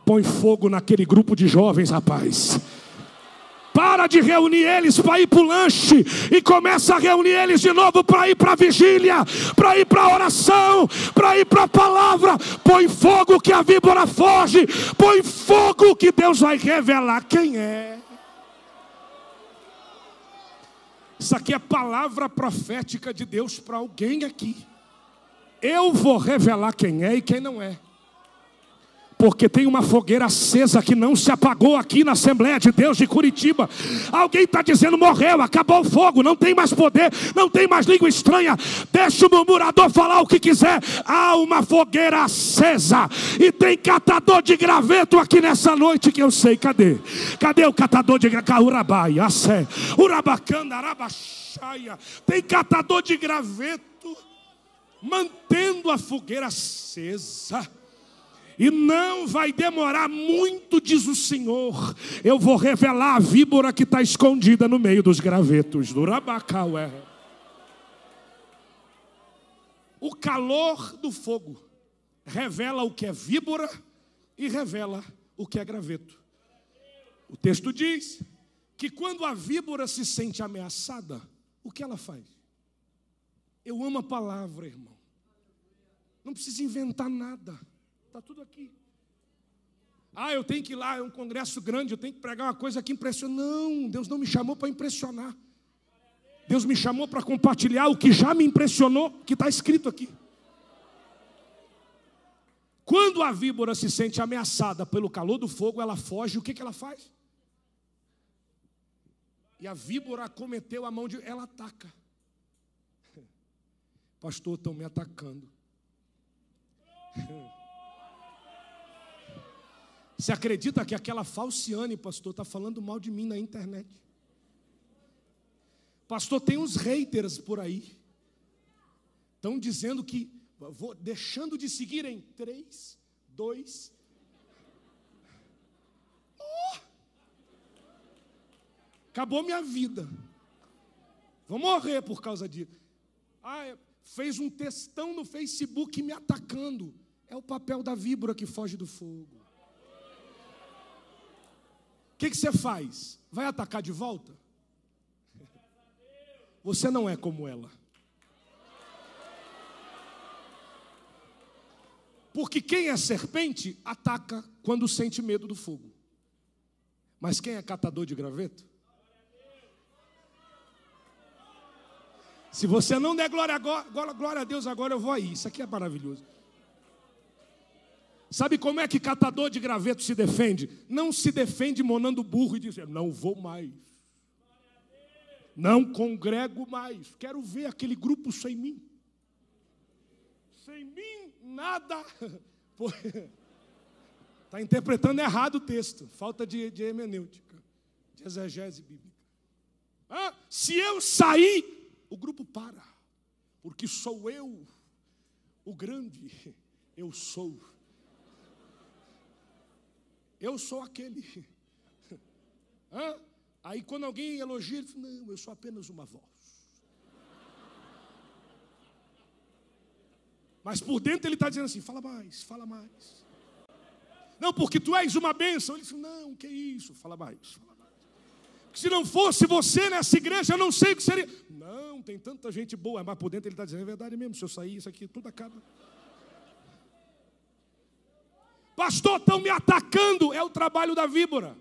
Põe fogo naquele grupo de jovens, rapaz. Para de reunir eles para ir para o lanche e começa a reunir eles de novo para ir para a vigília, para ir para a oração, para ir para a palavra. Põe fogo que a víbora foge, põe fogo que Deus vai revelar quem é. Isso aqui é palavra profética de Deus para alguém aqui. Eu vou revelar quem é e quem não é porque tem uma fogueira acesa que não se apagou aqui na Assembleia de Deus de Curitiba. Alguém está dizendo: morreu, acabou o fogo, não tem mais poder, não tem mais língua estranha. Deixa o murmurador falar o que quiser. Há uma fogueira acesa e tem catador de graveto aqui nessa noite que eu sei. Cadê? Cadê o catador de graveto? Urabaia, Assé, Urabacana, Arabaxaia. Tem catador de graveto mantendo a fogueira acesa. E não vai demorar muito, diz o Senhor. Eu vou revelar a víbora que está escondida no meio dos gravetos do Rabacaué. O calor do fogo revela o que é víbora e revela o que é graveto. O texto diz que quando a víbora se sente ameaçada, o que ela faz? Eu amo a palavra, irmão. Não precisa inventar nada. Está tudo aqui. Ah, eu tenho que ir lá, é um congresso grande, eu tenho que pregar uma coisa que impressiona. Não, Deus não me chamou para impressionar. Deus me chamou para compartilhar o que já me impressionou, que está escrito aqui. Quando a víbora se sente ameaçada pelo calor do fogo, ela foge, o que, que ela faz? E a víbora cometeu a mão de. Ela ataca. Pastor, estão me atacando. Você acredita que aquela falciane, pastor, está falando mal de mim na internet? Pastor, tem uns haters por aí. Estão dizendo que vou deixando de seguir em três, dois. Oh! Acabou minha vida. Vou morrer por causa disso. Ah, fez um textão no Facebook me atacando. É o papel da víbora que foge do fogo que, que você faz? Vai atacar de volta? Você não é como ela. Porque quem é serpente ataca quando sente medo do fogo. Mas quem é catador de graveto? Se você não der glória, agora, glória a Deus, agora eu vou aí. Isso aqui é maravilhoso. Sabe como é que catador de graveto se defende? Não se defende monando burro e dizendo, não vou mais. Não congrego mais. Quero ver aquele grupo sem mim. Sem mim, nada. Está interpretando errado o texto. Falta de, de hermenêutica, de exegese bíblica. Ah, se eu sair, o grupo para. Porque sou eu, o grande. Eu sou. Eu sou aquele. Ah, aí quando alguém elogia, ele diz, não, eu sou apenas uma voz. Mas por dentro ele está dizendo assim: fala mais, fala mais. Não, porque tu és uma bênção. Ele disse: Não, que isso? Fala mais, fala mais. Se não fosse você nessa igreja, eu não sei o que seria. Não, tem tanta gente boa, mas por dentro ele está dizendo: É verdade mesmo, se eu sair, isso aqui tudo acaba. Pastor, estão me atacando, é o trabalho da víbora.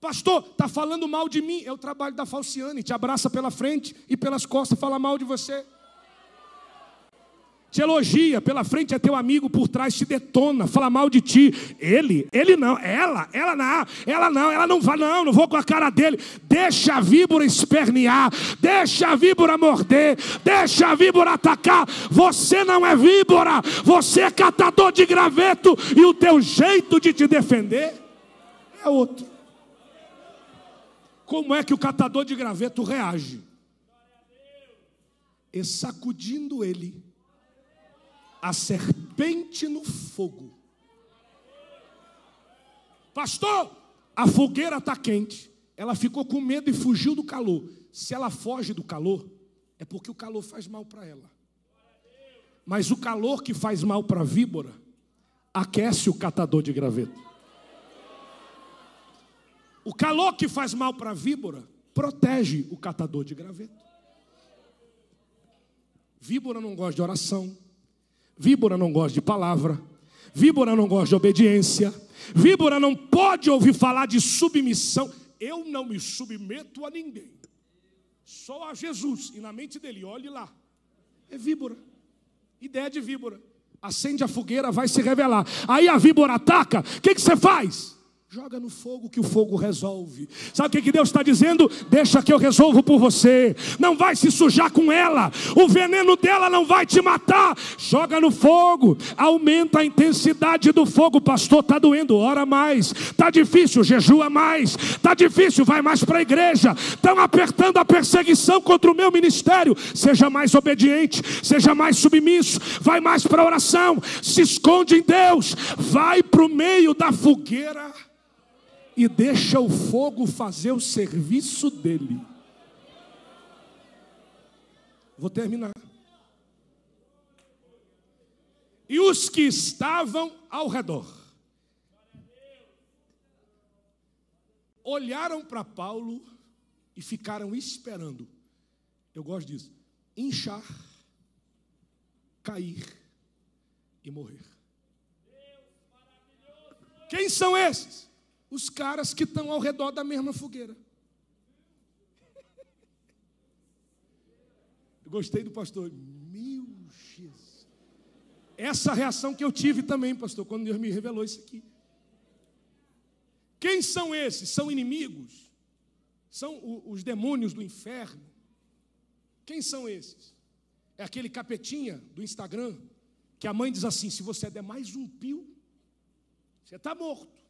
Pastor, está falando mal de mim, é o trabalho da falciane, te abraça pela frente e pelas costas, fala mal de você te elogia, pela frente é teu amigo, por trás te detona, fala mal de ti. Ele, ele não, ela, ela não, ela não, ela não vai, não, não vou com a cara dele. Deixa a víbora espernear, deixa a víbora morder, deixa a víbora atacar. Você não é víbora, você é catador de graveto e o teu jeito de te defender é outro. Como é que o catador de graveto reage? E sacudindo ele a serpente no fogo. Pastor, a fogueira está quente. Ela ficou com medo e fugiu do calor. Se ela foge do calor, é porque o calor faz mal para ela. Mas o calor que faz mal para a víbora aquece o catador de graveto. O calor que faz mal para a víbora protege o catador de graveto. Víbora não gosta de oração, Víbora não gosta de palavra. Víbora não gosta de obediência. Víbora não pode ouvir falar de submissão. Eu não me submeto a ninguém. Só a Jesus. E na mente dele, olhe lá. É víbora. Ideia de víbora. Acende a fogueira, vai se revelar. Aí a víbora ataca. O que, que você faz? Joga no fogo que o fogo resolve. Sabe o que Deus está dizendo? Deixa que eu resolvo por você. Não vai se sujar com ela. O veneno dela não vai te matar. Joga no fogo. Aumenta a intensidade do fogo. Pastor, está doendo. Ora mais. Está difícil. Jejua mais. Está difícil. Vai mais para a igreja. Estão apertando a perseguição contra o meu ministério. Seja mais obediente. Seja mais submisso. Vai mais para a oração. Se esconde em Deus. Vai para o meio da fogueira e deixa o fogo fazer o serviço dele. Vou terminar. E os que estavam ao redor olharam para Paulo e ficaram esperando. Eu gosto disso. Inchar, cair e morrer. Quem são esses? Os caras que estão ao redor da mesma fogueira. Eu gostei do pastor. Meu Jesus. Essa reação que eu tive também, pastor, quando Deus me revelou isso aqui. Quem são esses? São inimigos? São os demônios do inferno? Quem são esses? É aquele capetinha do Instagram que a mãe diz assim: se você der mais um pio, você está morto.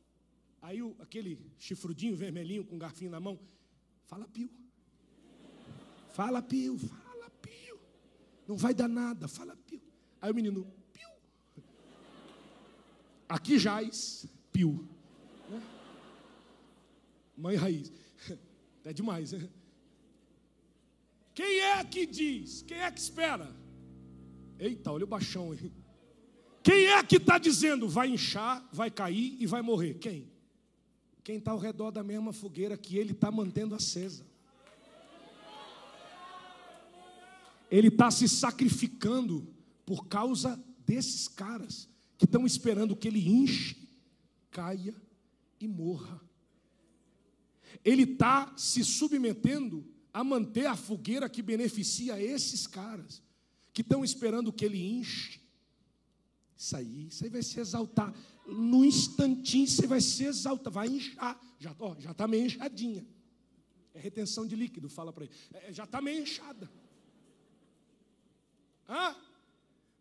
Aí o, aquele chifrudinho vermelhinho com garfinho na mão, fala pio. Fala pio, fala pio. Não vai dar nada, fala pio. Aí o menino, pio. Aqui jaz, pio. Né? Mãe raiz. É demais, né? Quem é que diz? Quem é que espera? Eita, olha o baixão aí. Quem é que está dizendo vai inchar, vai cair e vai morrer? Quem? Quem está ao redor da mesma fogueira que ele está mantendo acesa. Ele está se sacrificando por causa desses caras que estão esperando que ele enche, caia e morra. Ele está se submetendo a manter a fogueira que beneficia esses caras que estão esperando que ele enche. Isso aí, isso aí vai se exaltar no instantinho você vai se exaltar, vai inchar. Já está meio inchadinha. É retenção de líquido, fala para ele. É, já está meio inchada. Hã?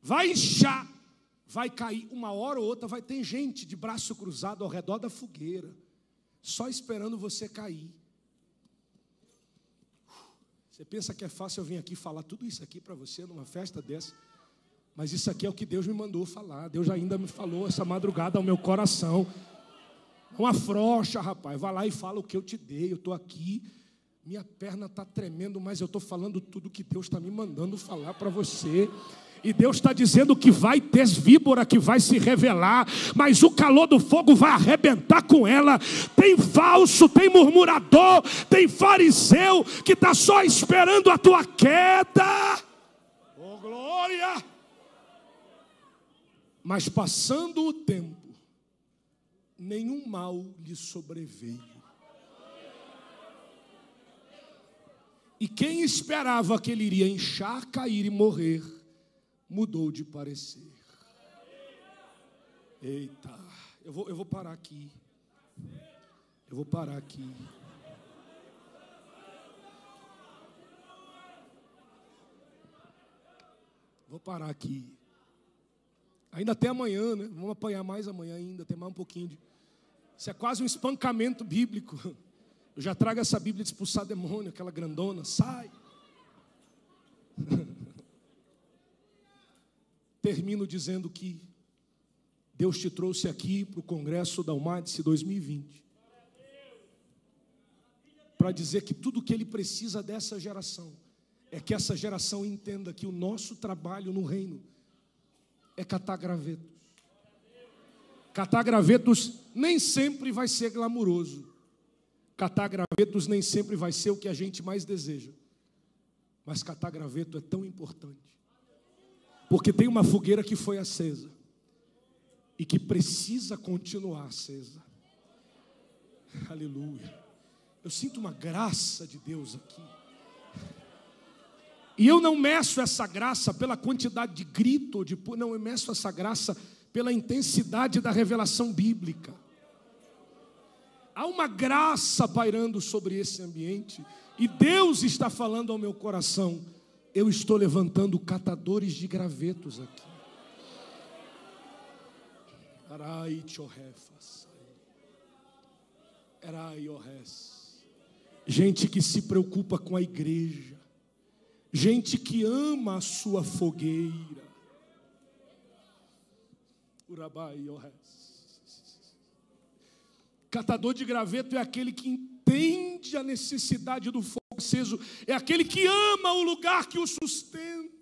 Vai inchar. vai cair, uma hora ou outra vai ter gente de braço cruzado ao redor da fogueira, só esperando você cair. Você pensa que é fácil eu vir aqui falar tudo isso aqui para você numa festa dessa? Mas isso aqui é o que Deus me mandou falar. Deus ainda me falou essa madrugada ao meu coração. Não afrouxa, rapaz. Vai lá e fala o que eu te dei. Eu estou aqui. Minha perna está tremendo, mas eu estou falando tudo que Deus está me mandando falar para você. E Deus está dizendo que vai ter víbora que vai se revelar, mas o calor do fogo vai arrebentar com ela. Tem falso, tem murmurador, tem fariseu que está só esperando a tua queda. Oh glória! Mas passando o tempo, nenhum mal lhe sobreveio. E quem esperava que ele iria inchar, cair e morrer, mudou de parecer. Eita, eu vou, eu vou parar aqui. Eu vou parar aqui. Vou parar aqui. Ainda até amanhã, né? Vamos apanhar mais amanhã ainda, tem mais um pouquinho de. Isso é quase um espancamento bíblico. Eu já trago essa Bíblia de expulsar demônio, aquela grandona, sai. termino dizendo que Deus te trouxe aqui para o Congresso da Almadice 2020 para dizer que tudo que Ele precisa dessa geração é que essa geração entenda que o nosso trabalho no reino é catar gravetos. Catar gravetos nem sempre vai ser glamuroso. Catar gravetos nem sempre vai ser o que a gente mais deseja. Mas catar graveto é tão importante. Porque tem uma fogueira que foi acesa e que precisa continuar acesa. Aleluia. Eu sinto uma graça de Deus aqui. E eu não meço essa graça pela quantidade de grito, de não, eu meço essa graça pela intensidade da revelação bíblica. Há uma graça pairando sobre esse ambiente, e Deus está falando ao meu coração eu estou levantando catadores de gravetos aqui. Gente que se preocupa com a igreja, gente que ama a sua fogueira. Catador de graveto é aquele que entende a necessidade do fogo aceso, é aquele que ama o lugar que o sustenta.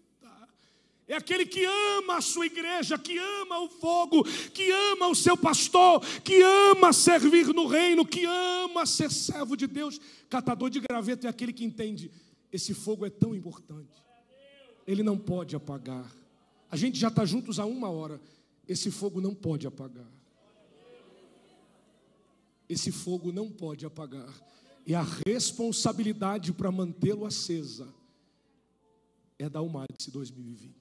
É aquele que ama a sua igreja, que ama o fogo, que ama o seu pastor, que ama servir no reino, que ama ser servo de Deus. Catador de graveto é aquele que entende: esse fogo é tão importante, ele não pode apagar. A gente já está juntos há uma hora, esse fogo não pode apagar. Esse fogo não pode apagar. E a responsabilidade para mantê-lo acesa é da Almadice 2020.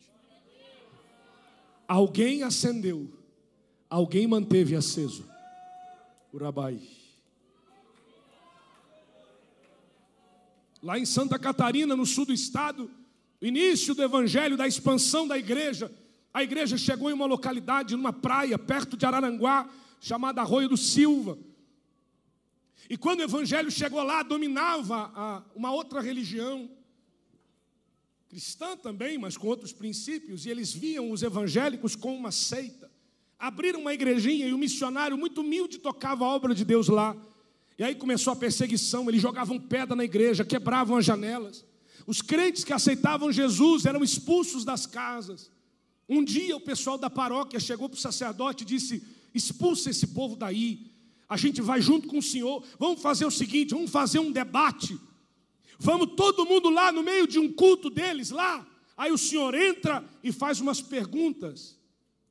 Alguém acendeu, alguém manteve aceso. Urabai. Lá em Santa Catarina, no sul do estado, início do evangelho, da expansão da igreja, a igreja chegou em uma localidade, numa praia, perto de Araranguá, chamada Arroio do Silva. E quando o evangelho chegou lá, dominava uma outra religião, cristã também, mas com outros princípios, e eles viam os evangélicos como uma seita. Abriram uma igrejinha e o missionário muito humilde tocava a obra de Deus lá. E aí começou a perseguição, eles jogavam pedra na igreja, quebravam as janelas. Os crentes que aceitavam Jesus eram expulsos das casas. Um dia o pessoal da paróquia chegou para o sacerdote e disse: expulsa esse povo daí a gente vai junto com o Senhor. Vamos fazer o seguinte: vamos fazer um debate. Vamos todo mundo lá no meio de um culto deles lá. Aí o Senhor entra e faz umas perguntas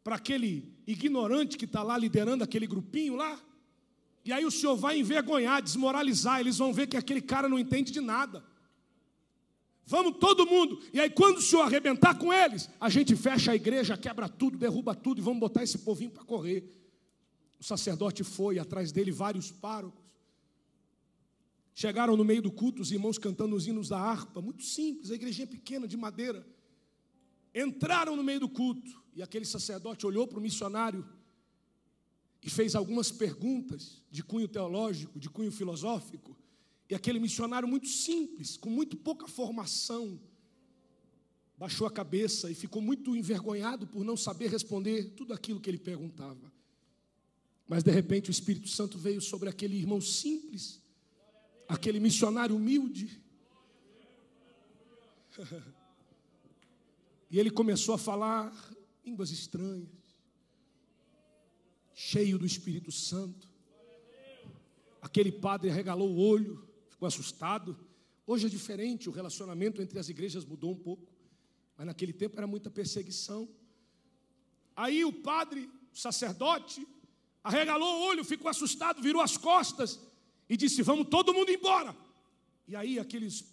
para aquele ignorante que está lá liderando aquele grupinho lá. E aí o Senhor vai envergonhar, desmoralizar. Eles vão ver que aquele cara não entende de nada. Vamos todo mundo. E aí, quando o Senhor arrebentar com eles, a gente fecha a igreja, quebra tudo, derruba tudo e vamos botar esse povinho para correr. O sacerdote foi, atrás dele vários párocos. Chegaram no meio do culto, os irmãos cantando os hinos da harpa, muito simples, a igrejinha pequena, de madeira. entraram no meio do culto e aquele sacerdote olhou para o missionário e fez algumas perguntas de cunho teológico, de cunho filosófico. E aquele missionário muito simples, com muito pouca formação, baixou a cabeça e ficou muito envergonhado por não saber responder tudo aquilo que ele perguntava. Mas de repente o Espírito Santo veio sobre aquele irmão simples, aquele missionário humilde. e ele começou a falar línguas estranhas, cheio do Espírito Santo. Aquele padre regalou o olho, ficou assustado. Hoje é diferente, o relacionamento entre as igrejas mudou um pouco, mas naquele tempo era muita perseguição. Aí o padre, o sacerdote, arregalou o olho, ficou assustado, virou as costas e disse: Vamos todo mundo embora. E aí aqueles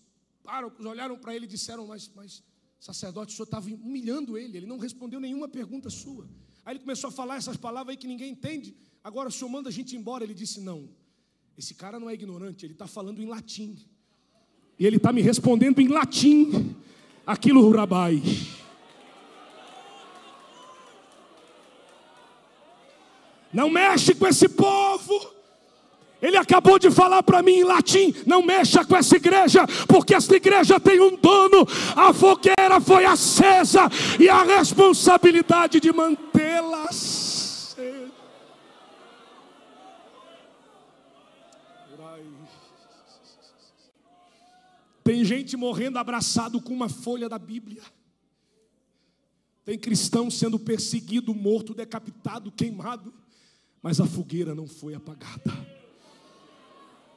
párocos olharam para ele e disseram: Mas, mas sacerdote, o senhor estava humilhando ele, ele não respondeu nenhuma pergunta sua. Aí ele começou a falar essas palavras aí que ninguém entende. Agora o senhor manda a gente embora. Ele disse: Não, esse cara não é ignorante, ele está falando em latim. E ele está me respondendo em latim aquilo, Rabai. Não mexe com esse povo. Ele acabou de falar para mim em latim: não mexa com essa igreja, porque essa igreja tem um dono. A fogueira foi acesa e a responsabilidade de mantê-la acesa. Tem gente morrendo abraçado com uma folha da Bíblia. Tem cristão sendo perseguido, morto, decapitado, queimado mas a fogueira não foi apagada.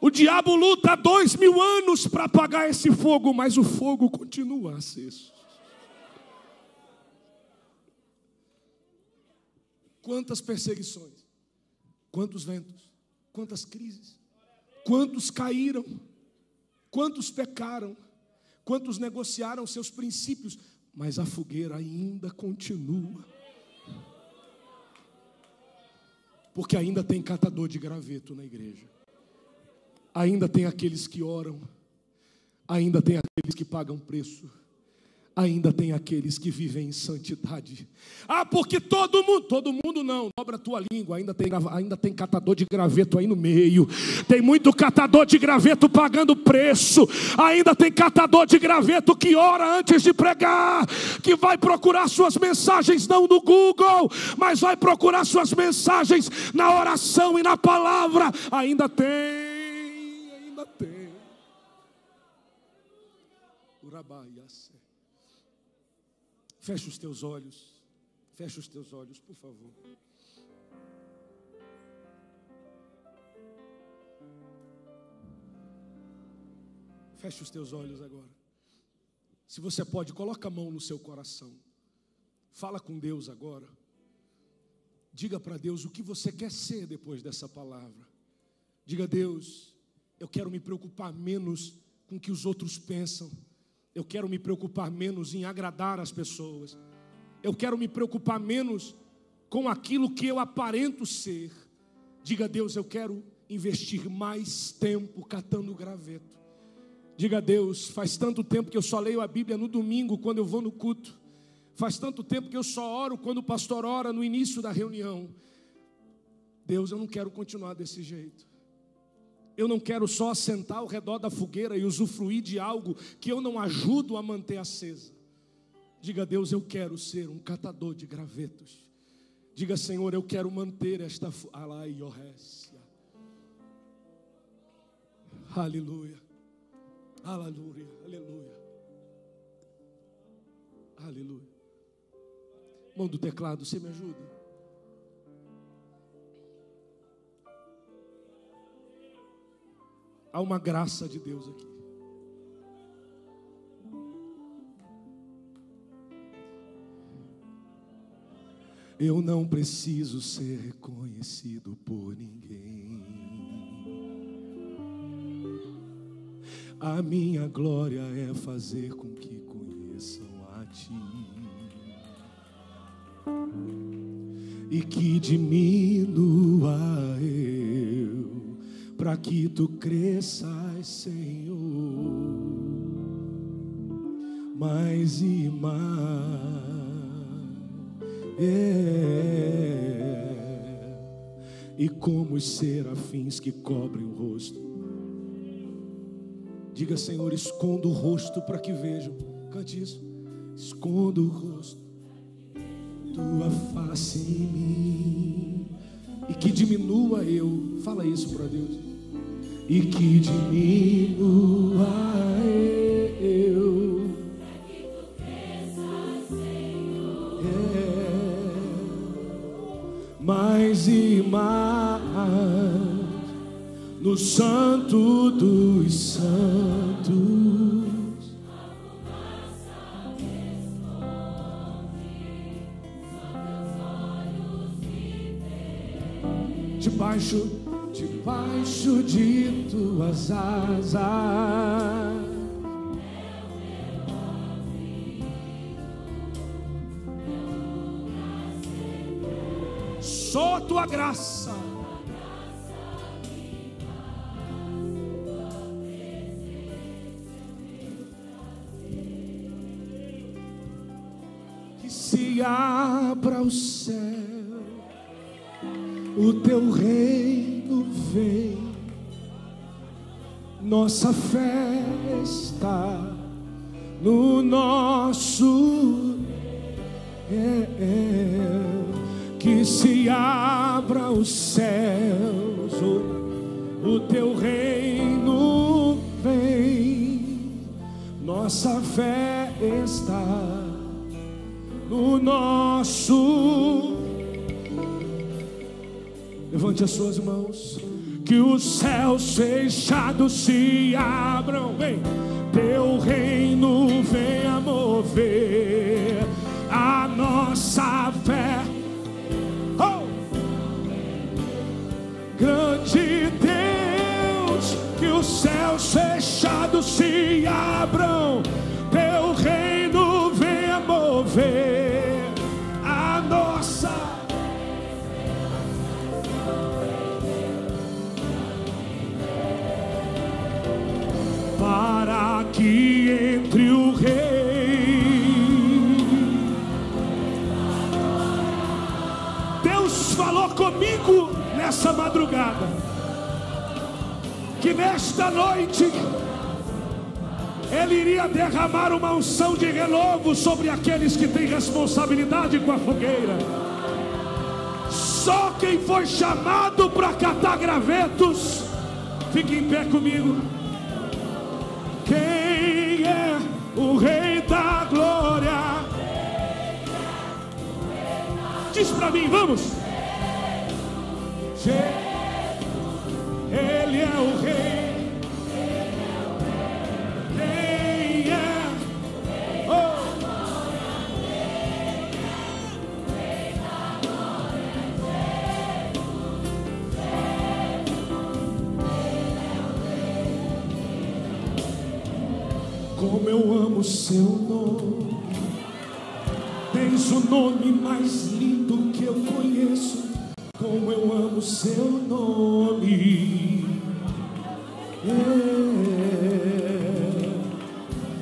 O diabo luta dois mil anos para apagar esse fogo, mas o fogo continua aceso. Quantas perseguições, quantos ventos, quantas crises, quantos caíram, quantos pecaram, quantos negociaram seus princípios, mas a fogueira ainda continua. Porque ainda tem catador de graveto na igreja. Ainda tem aqueles que oram. Ainda tem aqueles que pagam preço ainda tem aqueles que vivem em santidade. Ah, porque todo mundo, todo mundo não, dobra a tua língua, ainda tem, ainda tem catador de graveto aí no meio. Tem muito catador de graveto pagando preço. Ainda tem catador de graveto que ora antes de pregar, que vai procurar suas mensagens não no Google, mas vai procurar suas mensagens na oração e na palavra. Ainda tem, ainda tem. Urabaias. Feche os teus olhos. Feche os teus olhos, por favor. Feche os teus olhos agora. Se você pode, coloca a mão no seu coração. Fala com Deus agora. Diga para Deus o que você quer ser depois dessa palavra. Diga, Deus, eu quero me preocupar menos com o que os outros pensam eu quero me preocupar menos em agradar as pessoas. Eu quero me preocupar menos com aquilo que eu aparento ser. Diga a Deus, eu quero investir mais tempo catando graveto. Diga a Deus, faz tanto tempo que eu só leio a Bíblia no domingo quando eu vou no culto. Faz tanto tempo que eu só oro quando o pastor ora no início da reunião. Deus, eu não quero continuar desse jeito. Eu não quero só sentar ao redor da fogueira e usufruir de algo que eu não ajudo a manter acesa. Diga a Deus, eu quero ser um catador de gravetos. Diga, Senhor, eu quero manter esta alaiorécia. Aleluia. Aleluia. Aleluia. Aleluia. Mão do teclado, você me ajuda? Há uma graça de Deus aqui. Eu não preciso ser reconhecido por ninguém. A minha glória é fazer com que conheçam a Ti. E que diminua para que tu cresças, Senhor. mais e mais. É. E como os serafins que cobrem o rosto. Diga, Senhor, esconda o rosto para que vejam. Cante isso. Esconda o rosto, tua face em mim. E que diminua eu. Fala isso para Deus. E que diminua eu. É, mais e mais no Santo dos Santos. Tuas asas. Só tua graça. Que se abra o céu, nossa fé está no nosso que se abra os céus, o, o teu reino vem, nossa fé está no nosso. Levante as suas mãos, que os céus fechados se abram, vem, teu reino venha mover a nossa fé. Oh! Grande Deus, que os céus fechados se abram, teu reino venha mover nessa madrugada. Que nesta noite Ele iria derramar uma unção de renovo sobre aqueles que têm responsabilidade com a fogueira. Só quem foi chamado para catar gravetos, fique em pé comigo. Quem é o Rei da Glória? Diz para mim, vamos. Ele é o Rei. Oh. Como eu amo seu nome, tens o nome mais lindo seu nome, é.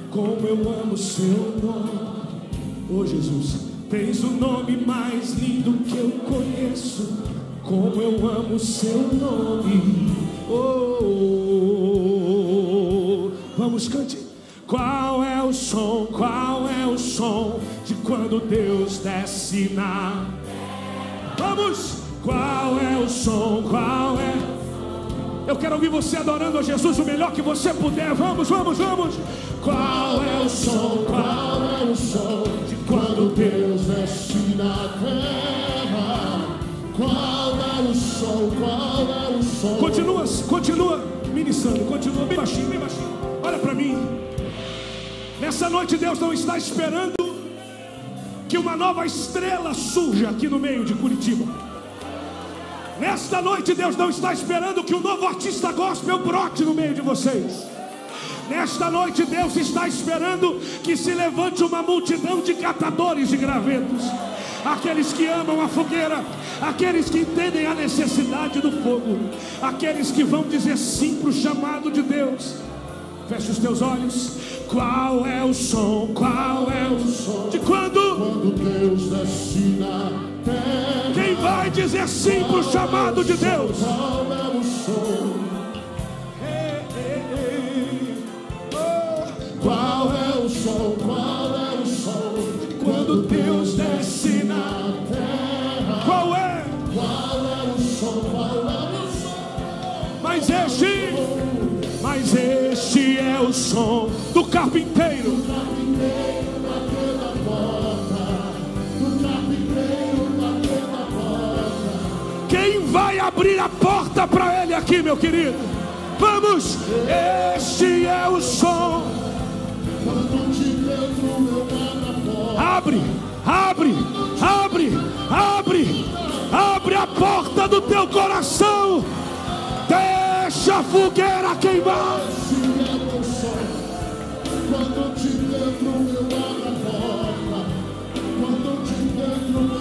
como eu amo seu nome, oh Jesus, tens o nome mais lindo que eu conheço. Como eu amo seu nome, oh, vamos cante. Qual é o som? Qual é o som de quando Deus desce na Vamos! Qual é o som? Qual é? Eu quero ouvir você adorando a Jesus o melhor que você puder. Vamos, vamos, vamos! Qual é o som? Qual é o som de quando Deus desce na terra? Qual é o som? Qual é o som? Continua, continua ministrando, continua bem baixinho, bem baixinho. Olha para mim. Nessa noite Deus não está esperando que uma nova estrela surja aqui no meio de Curitiba. Nesta noite Deus não está esperando que um novo artista gospel brote no meio de vocês. Nesta noite Deus está esperando que se levante uma multidão de catadores de gravetos. Aqueles que amam a fogueira, aqueles que entendem a necessidade do fogo, aqueles que vão dizer sim para o chamado de Deus. Feche os teus olhos. Qual é o som? Qual é o som? De quando? Quando Deus desce na terra. Quem vai dizer sim para o chamado de Deus? Qual é o som? Qual é o som? Quando Deus desce na terra. Qual é? Qual é o som? Qual é o som? Mas este, mas este é o som do carpinteiro. Do carpinteiro Quem vai abrir a porta para ele aqui, meu querido? Vamos! Este é o som. Abre, abre, abre, abre, abre a porta do teu coração. Deixa a fogueira queimar. Quando de dentro eu abro a porta. Quando de dentro eu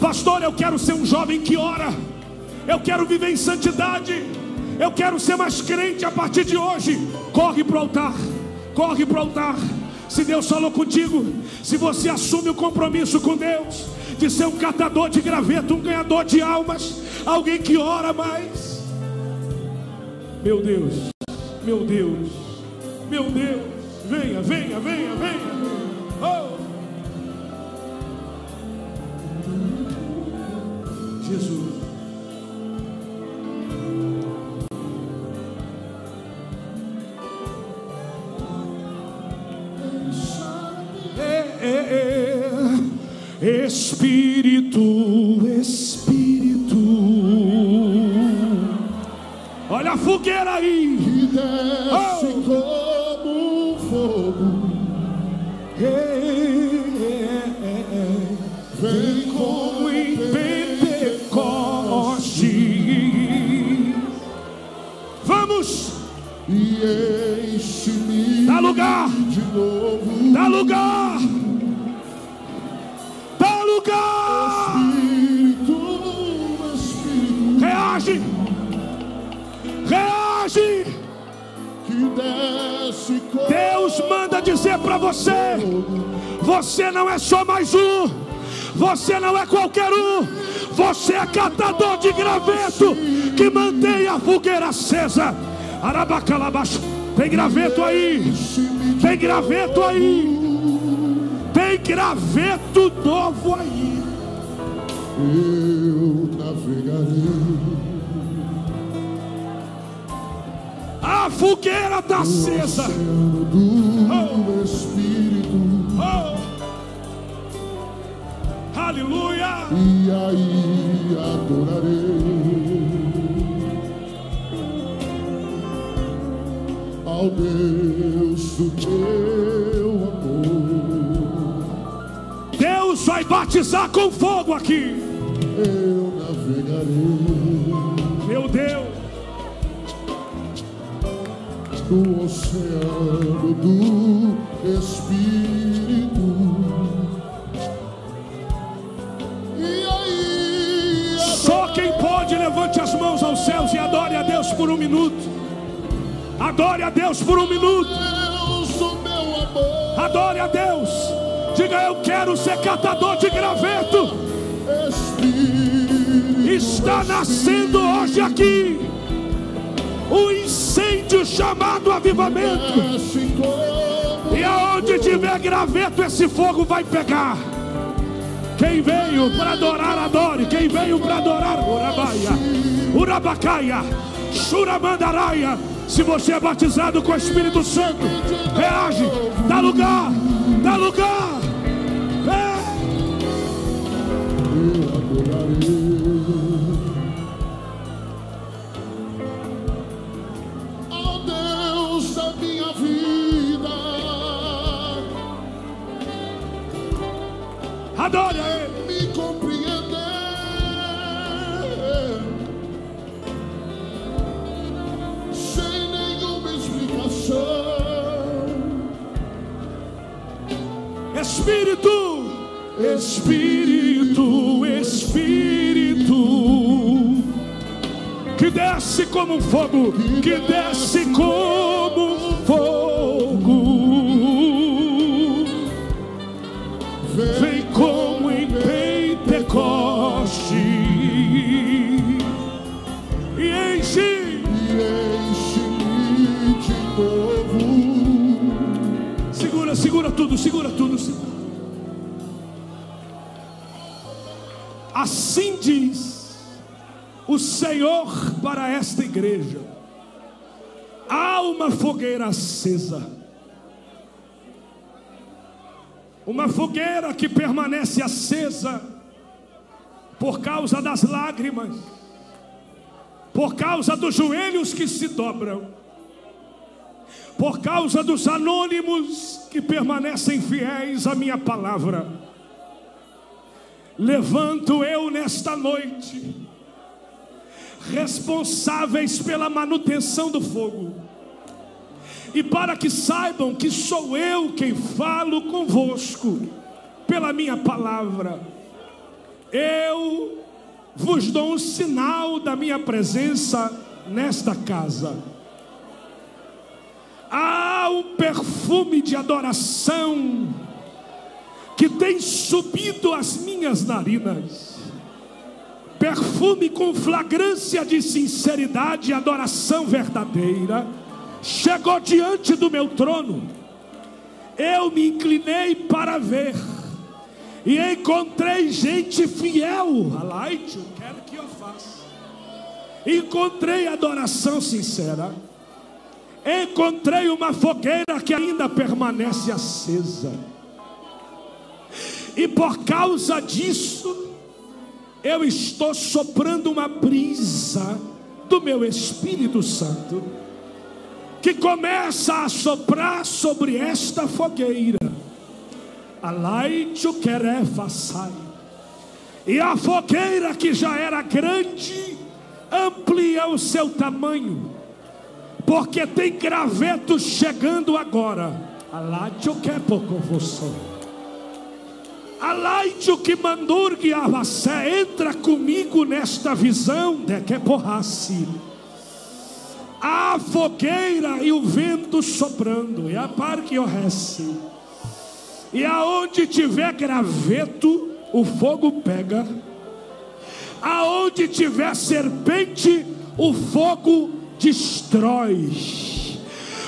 Pastor, eu quero ser um jovem que ora. Eu quero viver em santidade. Eu quero ser mais crente a partir de hoje. Corre para o altar. Corre para o altar. Se Deus falou contigo, se você assume o compromisso com Deus de ser um catador de graveto, um ganhador de almas, alguém que ora mais. Meu Deus, meu Deus, meu Deus, venha, venha, venha, venha. Jesus. É, é, é. Espírito, Espírito. Olha a fogueira aí. que desce como um fogo. E enche-me dá lugar, de novo. dá lugar, dá lugar. Espírito, Espírito, Reage, reage. que desce Deus manda dizer para você: você não é só mais um, você não é qualquer um, você é catador de graveto que mantém a fogueira acesa. Arabacalabaixo, tem graveto aí, tem graveto aí, tem graveto novo aí. eu navegarei. A fogueira está acesa. Do Espírito, Oh. Aleluia. e aí adorarei ao Deus do teu amor. Deus vai batizar com fogo aqui. Eu navegarei Meu Deus. no oceano do Espírito. Adore a Deus por um minuto. Deus, o meu amor, Adore a Deus. Diga eu quero ser catador de graveto. Está nascendo hoje aqui um incêndio chamado avivamento. E aonde tiver graveto, esse fogo vai pegar. Quem veio para adorar, adore. Quem veio para adorar, Urabaia, Urabacaia, Churamandaraia. Se você é batizado com o Espírito Santo, reage, dá lugar, dá lugar. Como um fogo, que desce como igreja: há uma fogueira acesa, uma fogueira que permanece acesa por causa das lágrimas, por causa dos joelhos que se dobram, por causa dos anônimos que permanecem fiéis à minha palavra. Levanto eu nesta noite, responsáveis pela manutenção do fogo, e para que saibam que sou eu quem falo convosco, pela minha palavra, eu vos dou um sinal da minha presença nesta casa. Há um perfume de adoração que tem subido as minhas narinas. Perfume com flagrância de sinceridade e adoração verdadeira, chegou diante do meu trono. Eu me inclinei para ver, e encontrei gente fiel. Alaite, eu quero que eu faça. Encontrei adoração sincera. Encontrei uma fogueira que ainda permanece acesa. E por causa disso, eu estou soprando uma brisa do meu Espírito Santo, que começa a soprar sobre esta fogueira. Alaite o querefaçai. E a fogueira que já era grande, amplia o seu tamanho, porque tem gravetos chegando agora. Alaite o que é pouco você. Alaite o que mandurgue você, entra comigo nesta visão de que porrasse. A fogueira e o vento soprando, e a par que orrece. E aonde tiver graveto, o fogo pega. Aonde tiver serpente, o fogo destrói.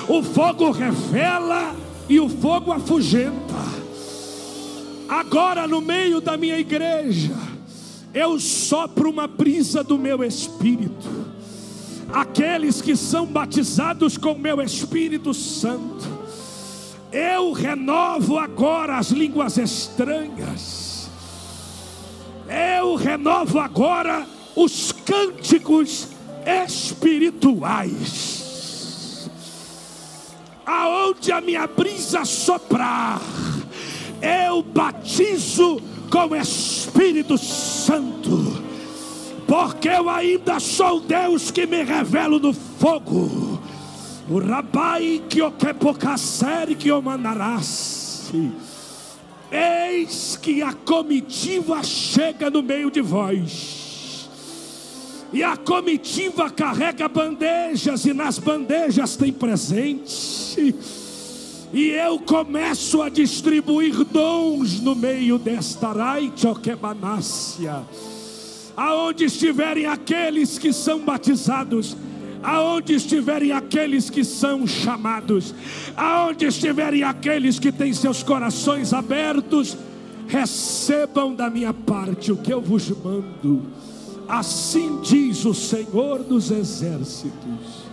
O fogo revela e o fogo afugenta. Agora, no meio da minha igreja, eu sopro uma brisa do meu espírito. Aqueles que são batizados com meu Espírito Santo, eu renovo agora as línguas estranhas. Eu renovo agora os cânticos espirituais. Aonde a minha brisa soprar, eu batizo com Espírito Santo, porque eu ainda sou Deus que me revelo no fogo. O rabai que o que pouca série que o mandarás. Eis que a comitiva chega no meio de vós. E a comitiva carrega bandejas, e nas bandejas tem presente. E eu começo a distribuir dons no meio desta raitioquebanácia. Aonde estiverem aqueles que são batizados, aonde estiverem aqueles que são chamados, aonde estiverem aqueles que têm seus corações abertos, recebam da minha parte o que eu vos mando. Assim diz o Senhor dos Exércitos.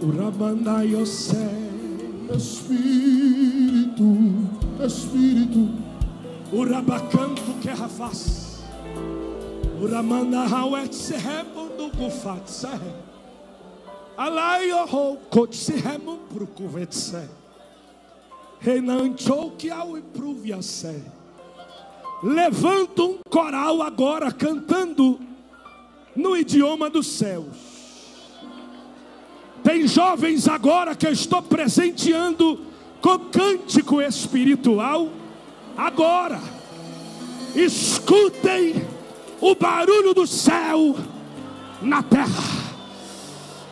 O Ramandaiosé. Espírito, Espírito, O rabacanto que rafaz. O ramanda hawet se do gufat se. Alai o ho kot se pro kuvet se. Renanchou que ao impruvia se. Levanta um coral agora cantando no idioma dos céus. Tem jovens agora que eu estou presenteando com cântico espiritual. Agora, Escutem o barulho do céu na terra.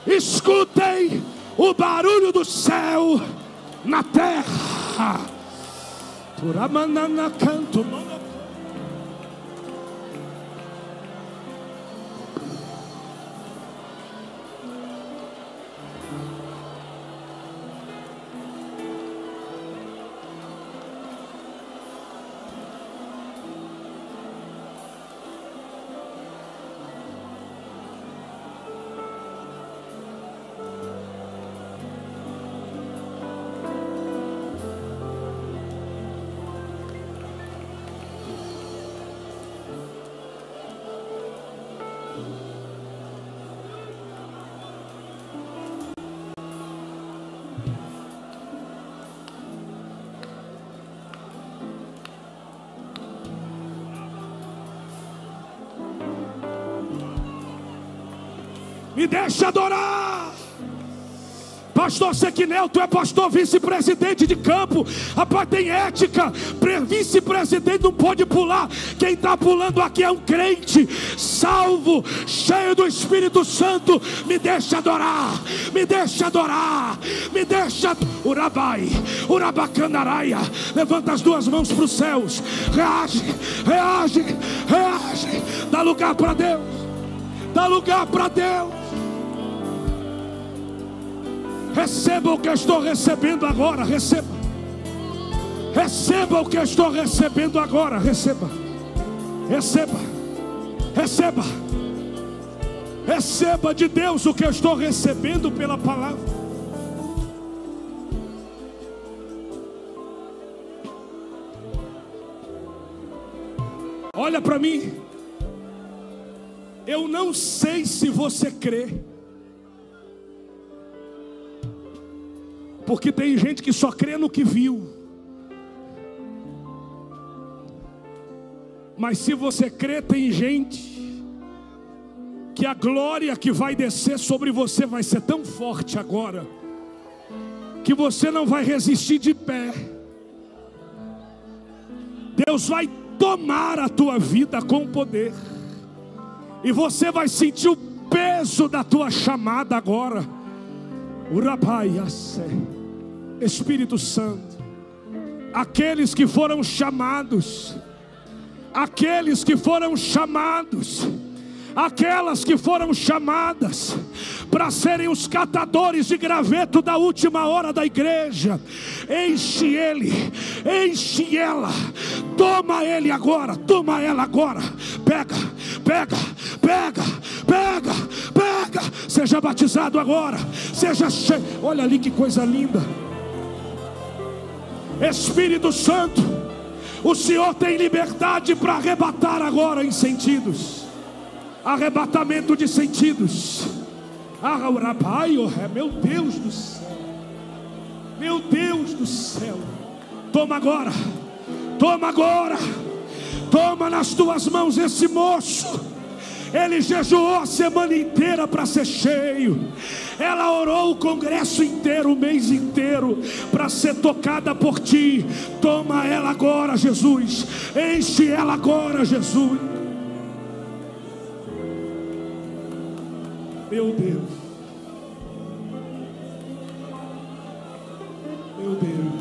Escutem o barulho do céu na terra. Turamanana canto. Deixa adorar. Pastor Sequinel, tu é pastor vice-presidente de campo. Rapaz, tem ética. Vice-presidente não pode pular. Quem está pulando aqui é um crente, salvo, cheio do Espírito Santo. Me deixa adorar. Me deixa adorar. Me deixa. Urabai, Urabacandaraia. Levanta as duas mãos para os céus. Reage, reage, reage. Dá lugar para Deus. Dá lugar para Deus. Receba o que eu estou recebendo agora. Receba. Receba o que eu estou recebendo agora. Receba. Receba. Receba. Receba de Deus o que eu estou recebendo pela palavra. Olha para mim. Eu não sei se você crê. Porque tem gente que só crê no que viu. Mas se você crê, tem gente que a glória que vai descer sobre você vai ser tão forte agora, que você não vai resistir de pé. Deus vai tomar a tua vida com poder, e você vai sentir o peso da tua chamada agora. Urabaiasse. Espírito Santo, aqueles que foram chamados, aqueles que foram chamados, aquelas que foram chamadas para serem os catadores de graveto da última hora da igreja, enche ele, enche ela, toma ele agora, toma ela agora, pega, pega, pega, pega, pega, seja batizado agora, seja cheio, olha ali que coisa linda. Espírito Santo, o Senhor tem liberdade para arrebatar agora em sentidos. Arrebatamento de sentidos. Ah, oh, meu Deus do céu, meu Deus do céu, toma agora, toma agora, toma nas tuas mãos esse moço. Ele jejuou a semana inteira para ser cheio. Ela orou o congresso inteiro, o mês inteiro, para ser tocada por ti. Toma ela agora, Jesus. Enche ela agora, Jesus. Meu Deus. Meu Deus.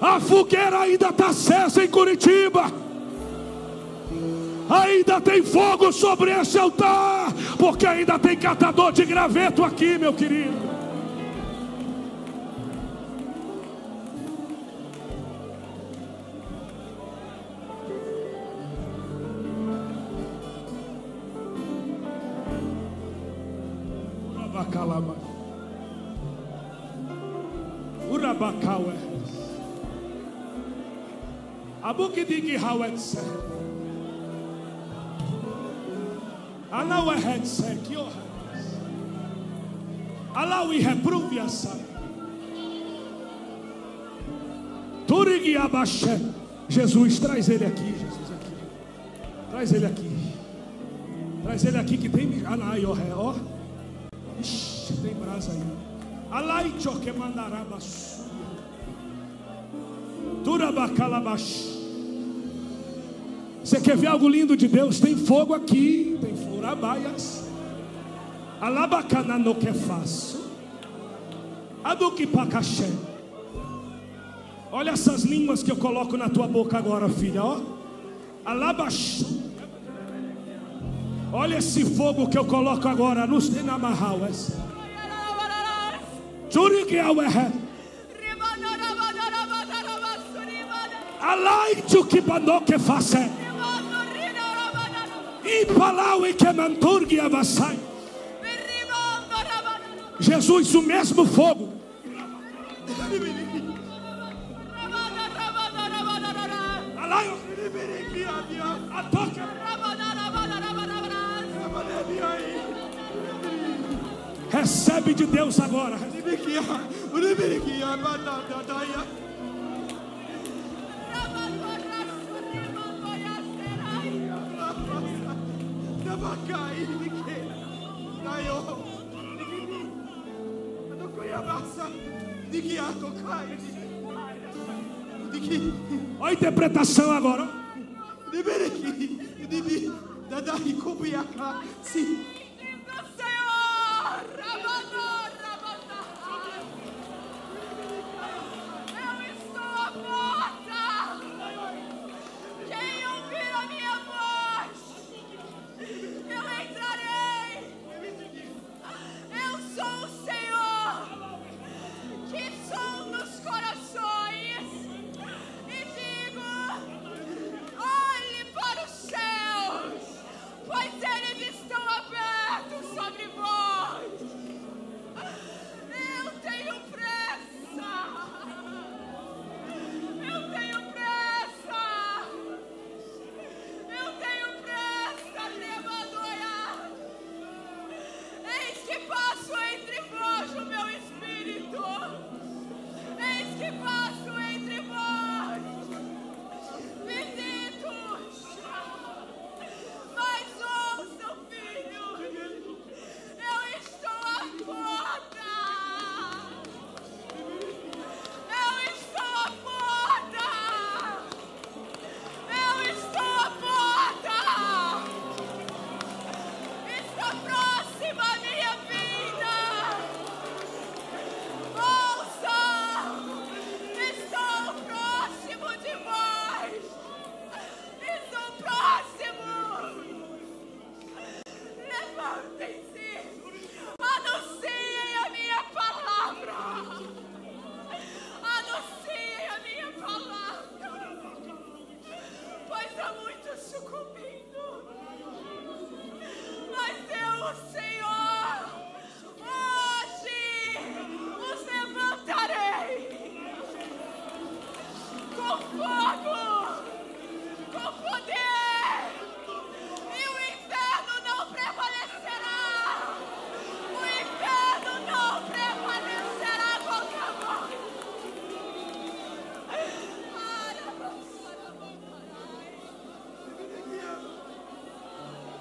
A fogueira ainda está acesa em Curitiba. Ainda tem fogo sobre esse altar, porque ainda tem catador de graveto aqui, meu querido. Abukidigi hawetse. Alawe hetse kyo Alawi reprove essa. Turigi abashe. Jesus, traz ele aqui, Jesus aqui. Traz ele aqui. Traz ele aqui que tem. Alai, ó, é, ó. Ixi, tem brasa aí. Alai, que mandará Turabacalabash. Você quer ver algo lindo de Deus? Tem fogo aqui, tem furabaias. Alabacana no que faço. Pacaxé. Olha essas línguas que eu coloco na tua boca agora, filha, ó. Alabash. Olha esse fogo que eu coloco agora nos dinamahauas. Churigiawehe. Alaitu que bandou que faça. Jesus, o mesmo fogo. Recebe de Deus agora. Olha a interpretação agora. Sim.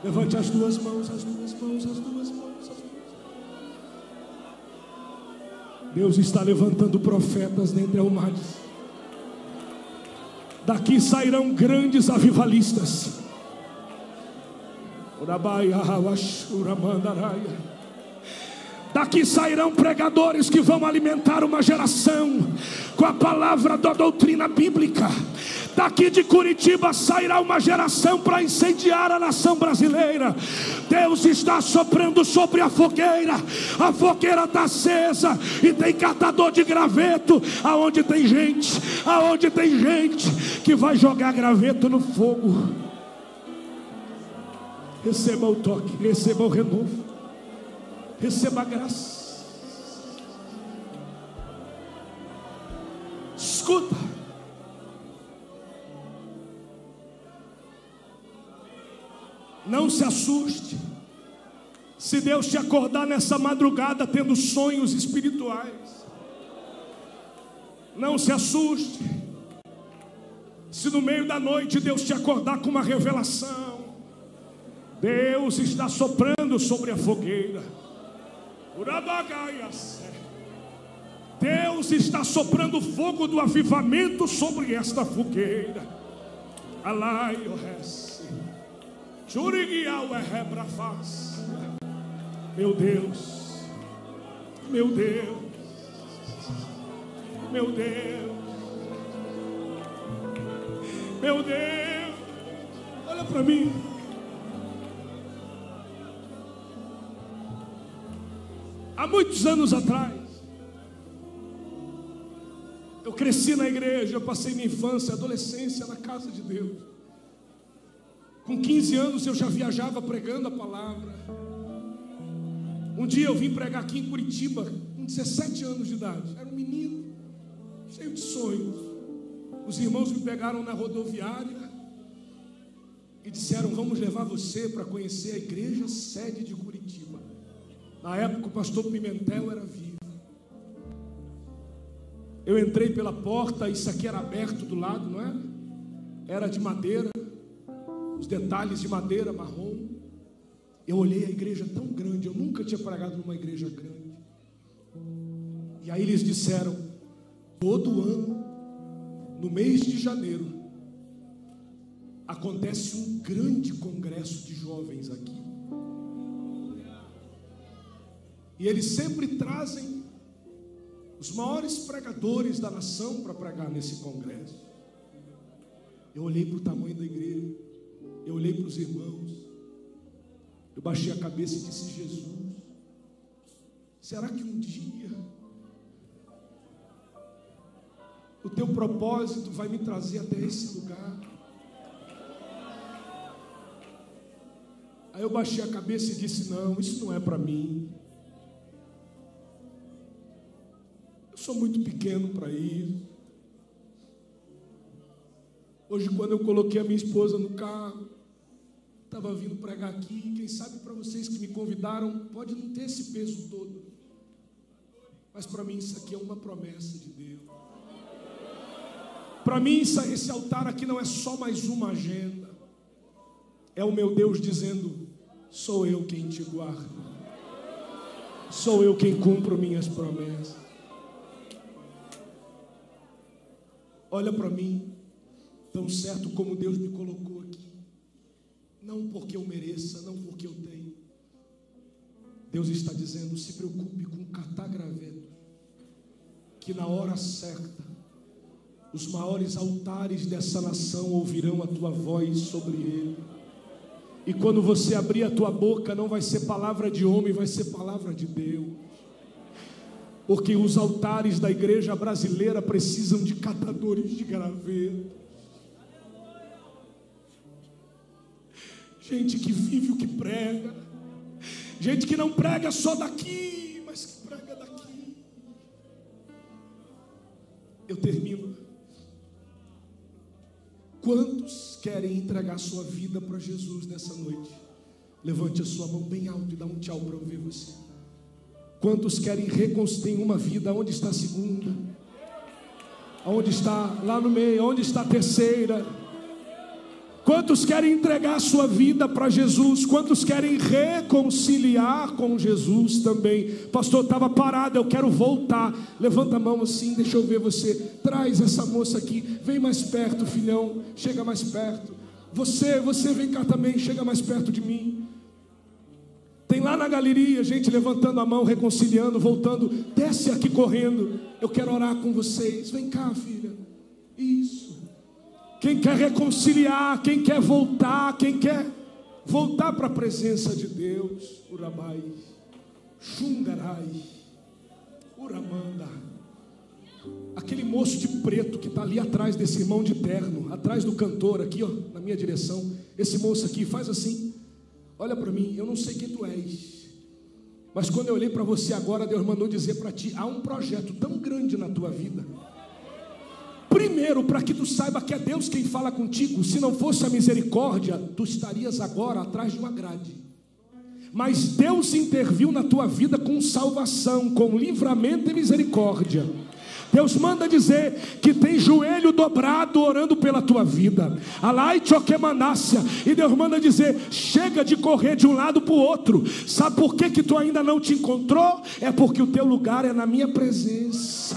Levante as duas mãos, as duas mãos, as duas mãos. Deus está levantando profetas dentre almares. Daqui sairão grandes avivalistas. Daqui sairão pregadores que vão alimentar uma geração com a palavra da doutrina bíblica. Daqui de Curitiba sairá uma geração para incendiar a nação brasileira. Deus está soprando sobre a fogueira. A fogueira está acesa e tem catador de graveto. Aonde tem gente, aonde tem gente que vai jogar graveto no fogo. Receba o toque, receba o renovo. Receba a graça. Deus te acordar nessa madrugada tendo sonhos espirituais. Não se assuste. Se no meio da noite Deus te acordar com uma revelação, Deus está soprando sobre a fogueira. Deus está soprando fogo do avivamento sobre esta fogueira. Alai o res. Churiguiau é rebrafaz. Meu Deus, meu Deus, meu Deus, meu Deus, olha para mim. Há muitos anos atrás, eu cresci na igreja, eu passei minha infância, adolescência na casa de Deus. Com 15 anos eu já viajava pregando a palavra. Um dia eu vim pregar aqui em Curitiba, com 17 anos de idade. Era um menino, cheio de sonhos. Os irmãos me pegaram na rodoviária e disseram: Vamos levar você para conhecer a igreja sede de Curitiba. Na época o pastor Pimentel era vivo. Eu entrei pela porta, isso aqui era aberto do lado, não é? Era de madeira, os detalhes de madeira marrom. Eu olhei a igreja tão grande, eu nunca tinha pregado numa igreja grande. E aí eles disseram: todo ano, no mês de janeiro, acontece um grande congresso de jovens aqui. E eles sempre trazem os maiores pregadores da nação para pregar nesse congresso. Eu olhei para o tamanho da igreja, eu olhei para os irmãos, eu baixei a cabeça e disse: Jesus, será que um dia o teu propósito vai me trazer até esse lugar? Aí eu baixei a cabeça e disse: Não, isso não é para mim. Eu sou muito pequeno para isso. Hoje, quando eu coloquei a minha esposa no carro, estava vindo pregar aqui. Quem sabe para vocês que me convidaram, pode não ter esse peso todo, mas para mim isso aqui é uma promessa de Deus. Para mim, esse altar aqui não é só mais uma agenda, é o meu Deus dizendo: sou eu quem te guarda, sou eu quem cumpro minhas promessas. Olha para mim, tão certo como Deus me colocou aqui. Não porque eu mereça, não porque eu tenho. Deus está dizendo: se preocupe com catar graveto, que na hora certa, os maiores altares dessa nação ouvirão a tua voz sobre ele. E quando você abrir a tua boca, não vai ser palavra de homem, vai ser palavra de Deus. Porque os altares da igreja brasileira precisam de catadores de graveto. Gente que vive o que prega. Gente que não prega só daqui, mas que prega daqui. Eu termino. Quantos querem entregar sua vida para Jesus nessa noite? Levante a sua mão bem alto e dá um tchau para eu ver você. Quantos querem reconstruir uma vida? Onde está a segunda? Onde está? Lá no meio. Onde está a terceira? Quantos querem entregar sua vida para Jesus? Quantos querem reconciliar com Jesus também? Pastor, estava parado, eu quero voltar. Levanta a mão assim, deixa eu ver você. Traz essa moça aqui, vem mais perto, filhão. Chega mais perto. Você, você vem cá também, chega mais perto de mim. Tem lá na galeria gente levantando a mão, reconciliando, voltando. Desce aqui correndo. Eu quero orar com vocês. Vem cá, filha. Isso. Quem quer reconciliar, quem quer voltar, quem quer voltar para a presença de Deus. Urabai, Xungarai, Uramanda. Aquele moço de preto que está ali atrás desse irmão de terno, atrás do cantor, aqui, ó, na minha direção. Esse moço aqui, faz assim. Olha para mim, eu não sei quem tu és. Mas quando eu olhei para você agora, Deus mandou dizer para ti: há um projeto tão grande na tua vida. Primeiro, para que tu saiba que é Deus quem fala contigo. Se não fosse a misericórdia, tu estarias agora atrás de uma grade. Mas Deus interviu na tua vida com salvação, com livramento e misericórdia. Deus manda dizer que tem joelho dobrado orando pela tua vida. Alai choquemanácia. E Deus manda dizer: chega de correr de um lado para o outro. Sabe por que, que tu ainda não te encontrou? É porque o teu lugar é na minha presença.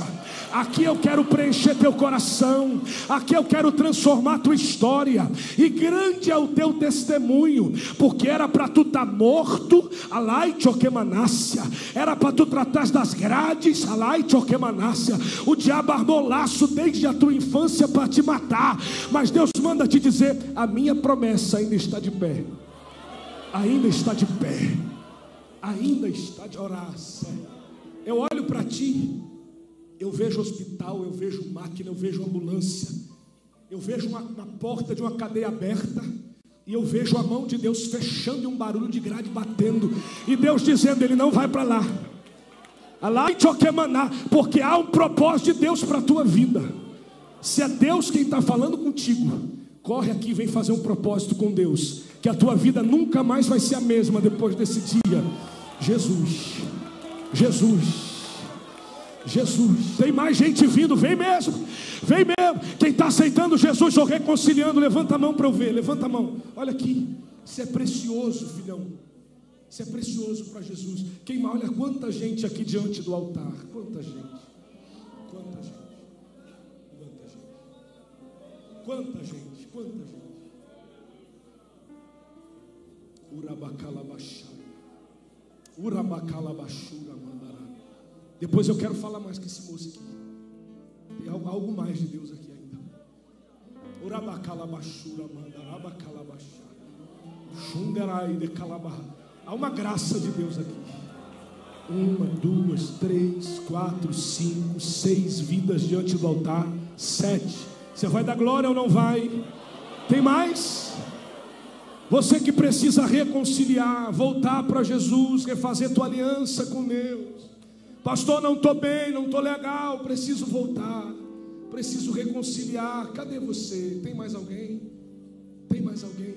Aqui eu quero preencher teu coração. Aqui eu quero transformar tua história. E grande é o teu testemunho, porque era para tu estar tá morto, alai choquemanácia. Era para tu tratar das grades, alai choquemanácia. O diabo armou laço desde a tua infância para te matar. Mas Deus manda te dizer: a minha promessa ainda está de pé. Ainda está de pé. Ainda está de orar. Eu olho para ti eu vejo hospital, eu vejo máquina, eu vejo ambulância, eu vejo uma, uma porta de uma cadeia aberta, e eu vejo a mão de Deus fechando e um barulho de grade batendo, e Deus dizendo: Ele não vai para lá. Porque há um propósito de Deus para a tua vida. Se é Deus quem está falando contigo, corre aqui e vem fazer um propósito com Deus. Que a tua vida nunca mais vai ser a mesma depois desse dia. Jesus, Jesus. Jesus. Tem mais gente vindo, vem mesmo, vem mesmo. Quem está aceitando Jesus ou reconciliando, levanta a mão para eu ver, levanta a mão. Olha aqui, isso é precioso, filhão. Isso é precioso para Jesus. Quem olha quanta gente aqui diante do altar, quanta gente, quanta gente, quanta gente, quanta gente, quanta gente. Urabacalabachai, Urabacalabachura, depois eu quero falar mais com esse moço aqui. Tem algo mais de Deus aqui ainda. Há uma graça de Deus aqui. Uma, duas, três, quatro, cinco, seis vidas diante do altar. Sete. Você vai dar glória ou não vai? Tem mais? Você que precisa reconciliar, voltar para Jesus, refazer tua aliança com Deus. Pastor, não estou bem, não estou legal, preciso voltar, preciso reconciliar. Cadê você? Tem mais alguém? Tem mais alguém?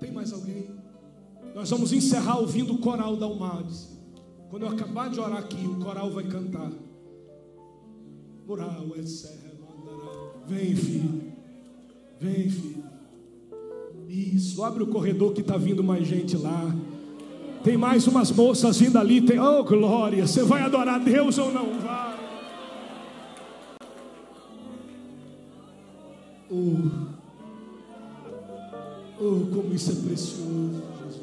Tem mais alguém? Nós vamos encerrar ouvindo o coral da Almades. Quando eu acabar de orar aqui, o coral vai cantar. Moral, Vem, filho. Vem, filho. Isso, abre o corredor que está vindo mais gente lá. Tem mais umas moças vindo ali. Tem, oh, glória. Você vai adorar Deus ou não vai? Oh, oh como isso é precioso, Jesus.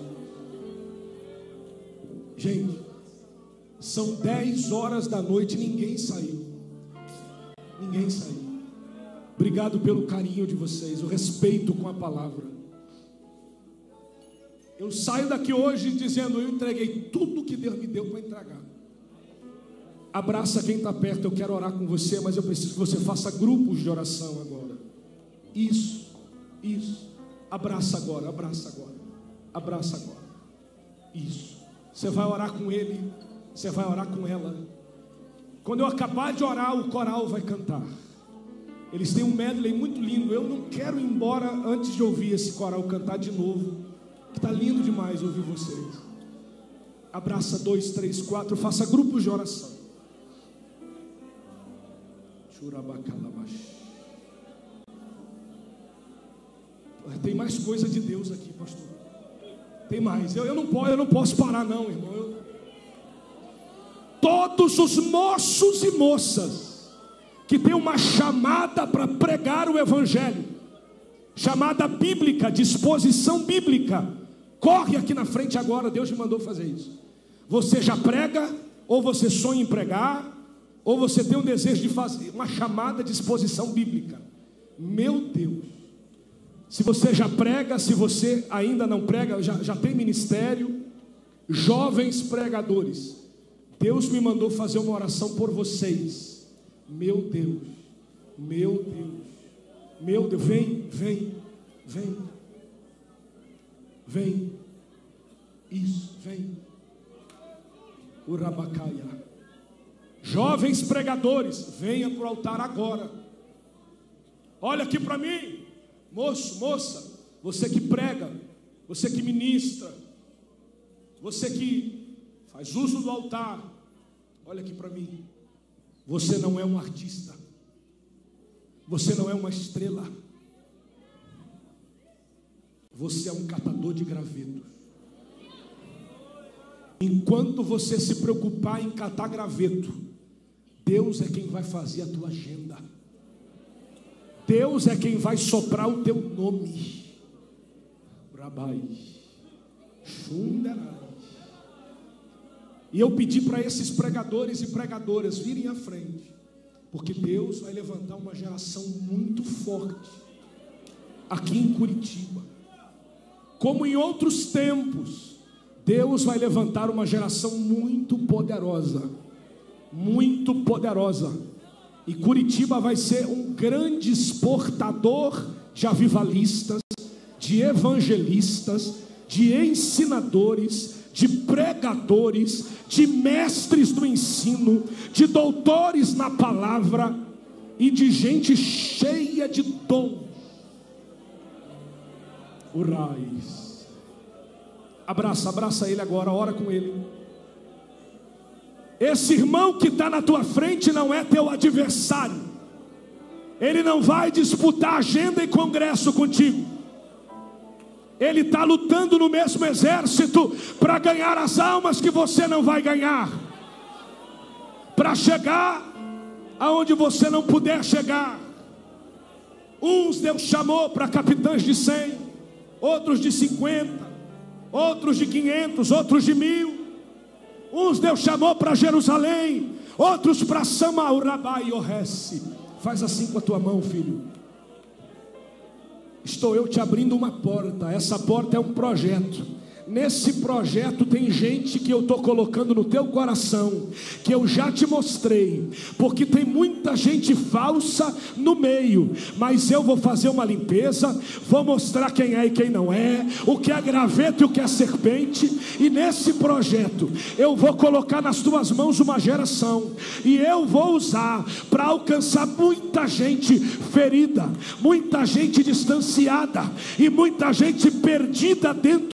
Gente, são 10 horas da noite, ninguém saiu. Ninguém saiu. Obrigado pelo carinho de vocês, o respeito com a palavra. Eu saio daqui hoje dizendo: Eu entreguei tudo que Deus me deu para entregar. Abraça quem está perto, eu quero orar com você, mas eu preciso que você faça grupos de oração agora. Isso, isso. Abraça agora, abraça agora, abraça agora. Isso. Você vai orar com ele, você vai orar com ela. Quando eu acabar de orar, o coral vai cantar. Eles têm um medley muito lindo. Eu não quero ir embora antes de ouvir esse coral cantar de novo. Está lindo demais ouvir vocês. Abraça dois, três, quatro, faça grupos de oração. Tem mais coisa de Deus aqui, pastor. Tem mais. Eu, eu, não, posso, eu não posso parar, não, irmão. Eu... Todos os moços e moças que têm uma chamada para pregar o Evangelho, chamada bíblica, disposição bíblica, Corre aqui na frente agora, Deus te mandou fazer isso. Você já prega, ou você sonha em pregar, ou você tem um desejo de fazer uma chamada de exposição bíblica. Meu Deus. Se você já prega, se você ainda não prega, já, já tem ministério, jovens pregadores, Deus me mandou fazer uma oração por vocês. Meu Deus, meu Deus, meu Deus, vem, vem, vem. Vem. Isso, vem. Urabacaia. Jovens pregadores, venha para o altar agora. Olha aqui para mim, moço, moça, você que prega, você que ministra, você que faz uso do altar, olha aqui para mim. Você não é um artista. Você não é uma estrela. Você é um catador de gravetos. Enquanto você se preocupar em catar graveto, Deus é quem vai fazer a tua agenda. Deus é quem vai soprar o teu nome. Rabai. Shunderai. E eu pedi para esses pregadores e pregadoras virem à frente, porque Deus vai levantar uma geração muito forte aqui em Curitiba. Como em outros tempos, Deus vai levantar uma geração muito poderosa, muito poderosa. E Curitiba vai ser um grande exportador de avivalistas, de evangelistas, de ensinadores, de pregadores, de mestres do ensino, de doutores na palavra e de gente cheia de dom. O raiz. Abraça, abraça ele agora, ora com ele. Esse irmão que está na tua frente não é teu adversário. Ele não vai disputar agenda e congresso contigo. Ele está lutando no mesmo exército para ganhar as almas que você não vai ganhar, para chegar aonde você não puder chegar. Uns Deus chamou para capitães de 100, outros de 50, outros de 500, outros de mil. Uns Deus chamou para Jerusalém, outros para Samaurabai Oresse. Faz assim com a tua mão, filho. Estou eu te abrindo uma porta. Essa porta é um projeto. Nesse projeto tem gente que eu estou colocando no teu coração, que eu já te mostrei, porque tem muita gente falsa no meio, mas eu vou fazer uma limpeza, vou mostrar quem é e quem não é, o que é graveto e o que é serpente, e nesse projeto eu vou colocar nas tuas mãos uma geração, e eu vou usar para alcançar muita gente ferida, muita gente distanciada, e muita gente perdida dentro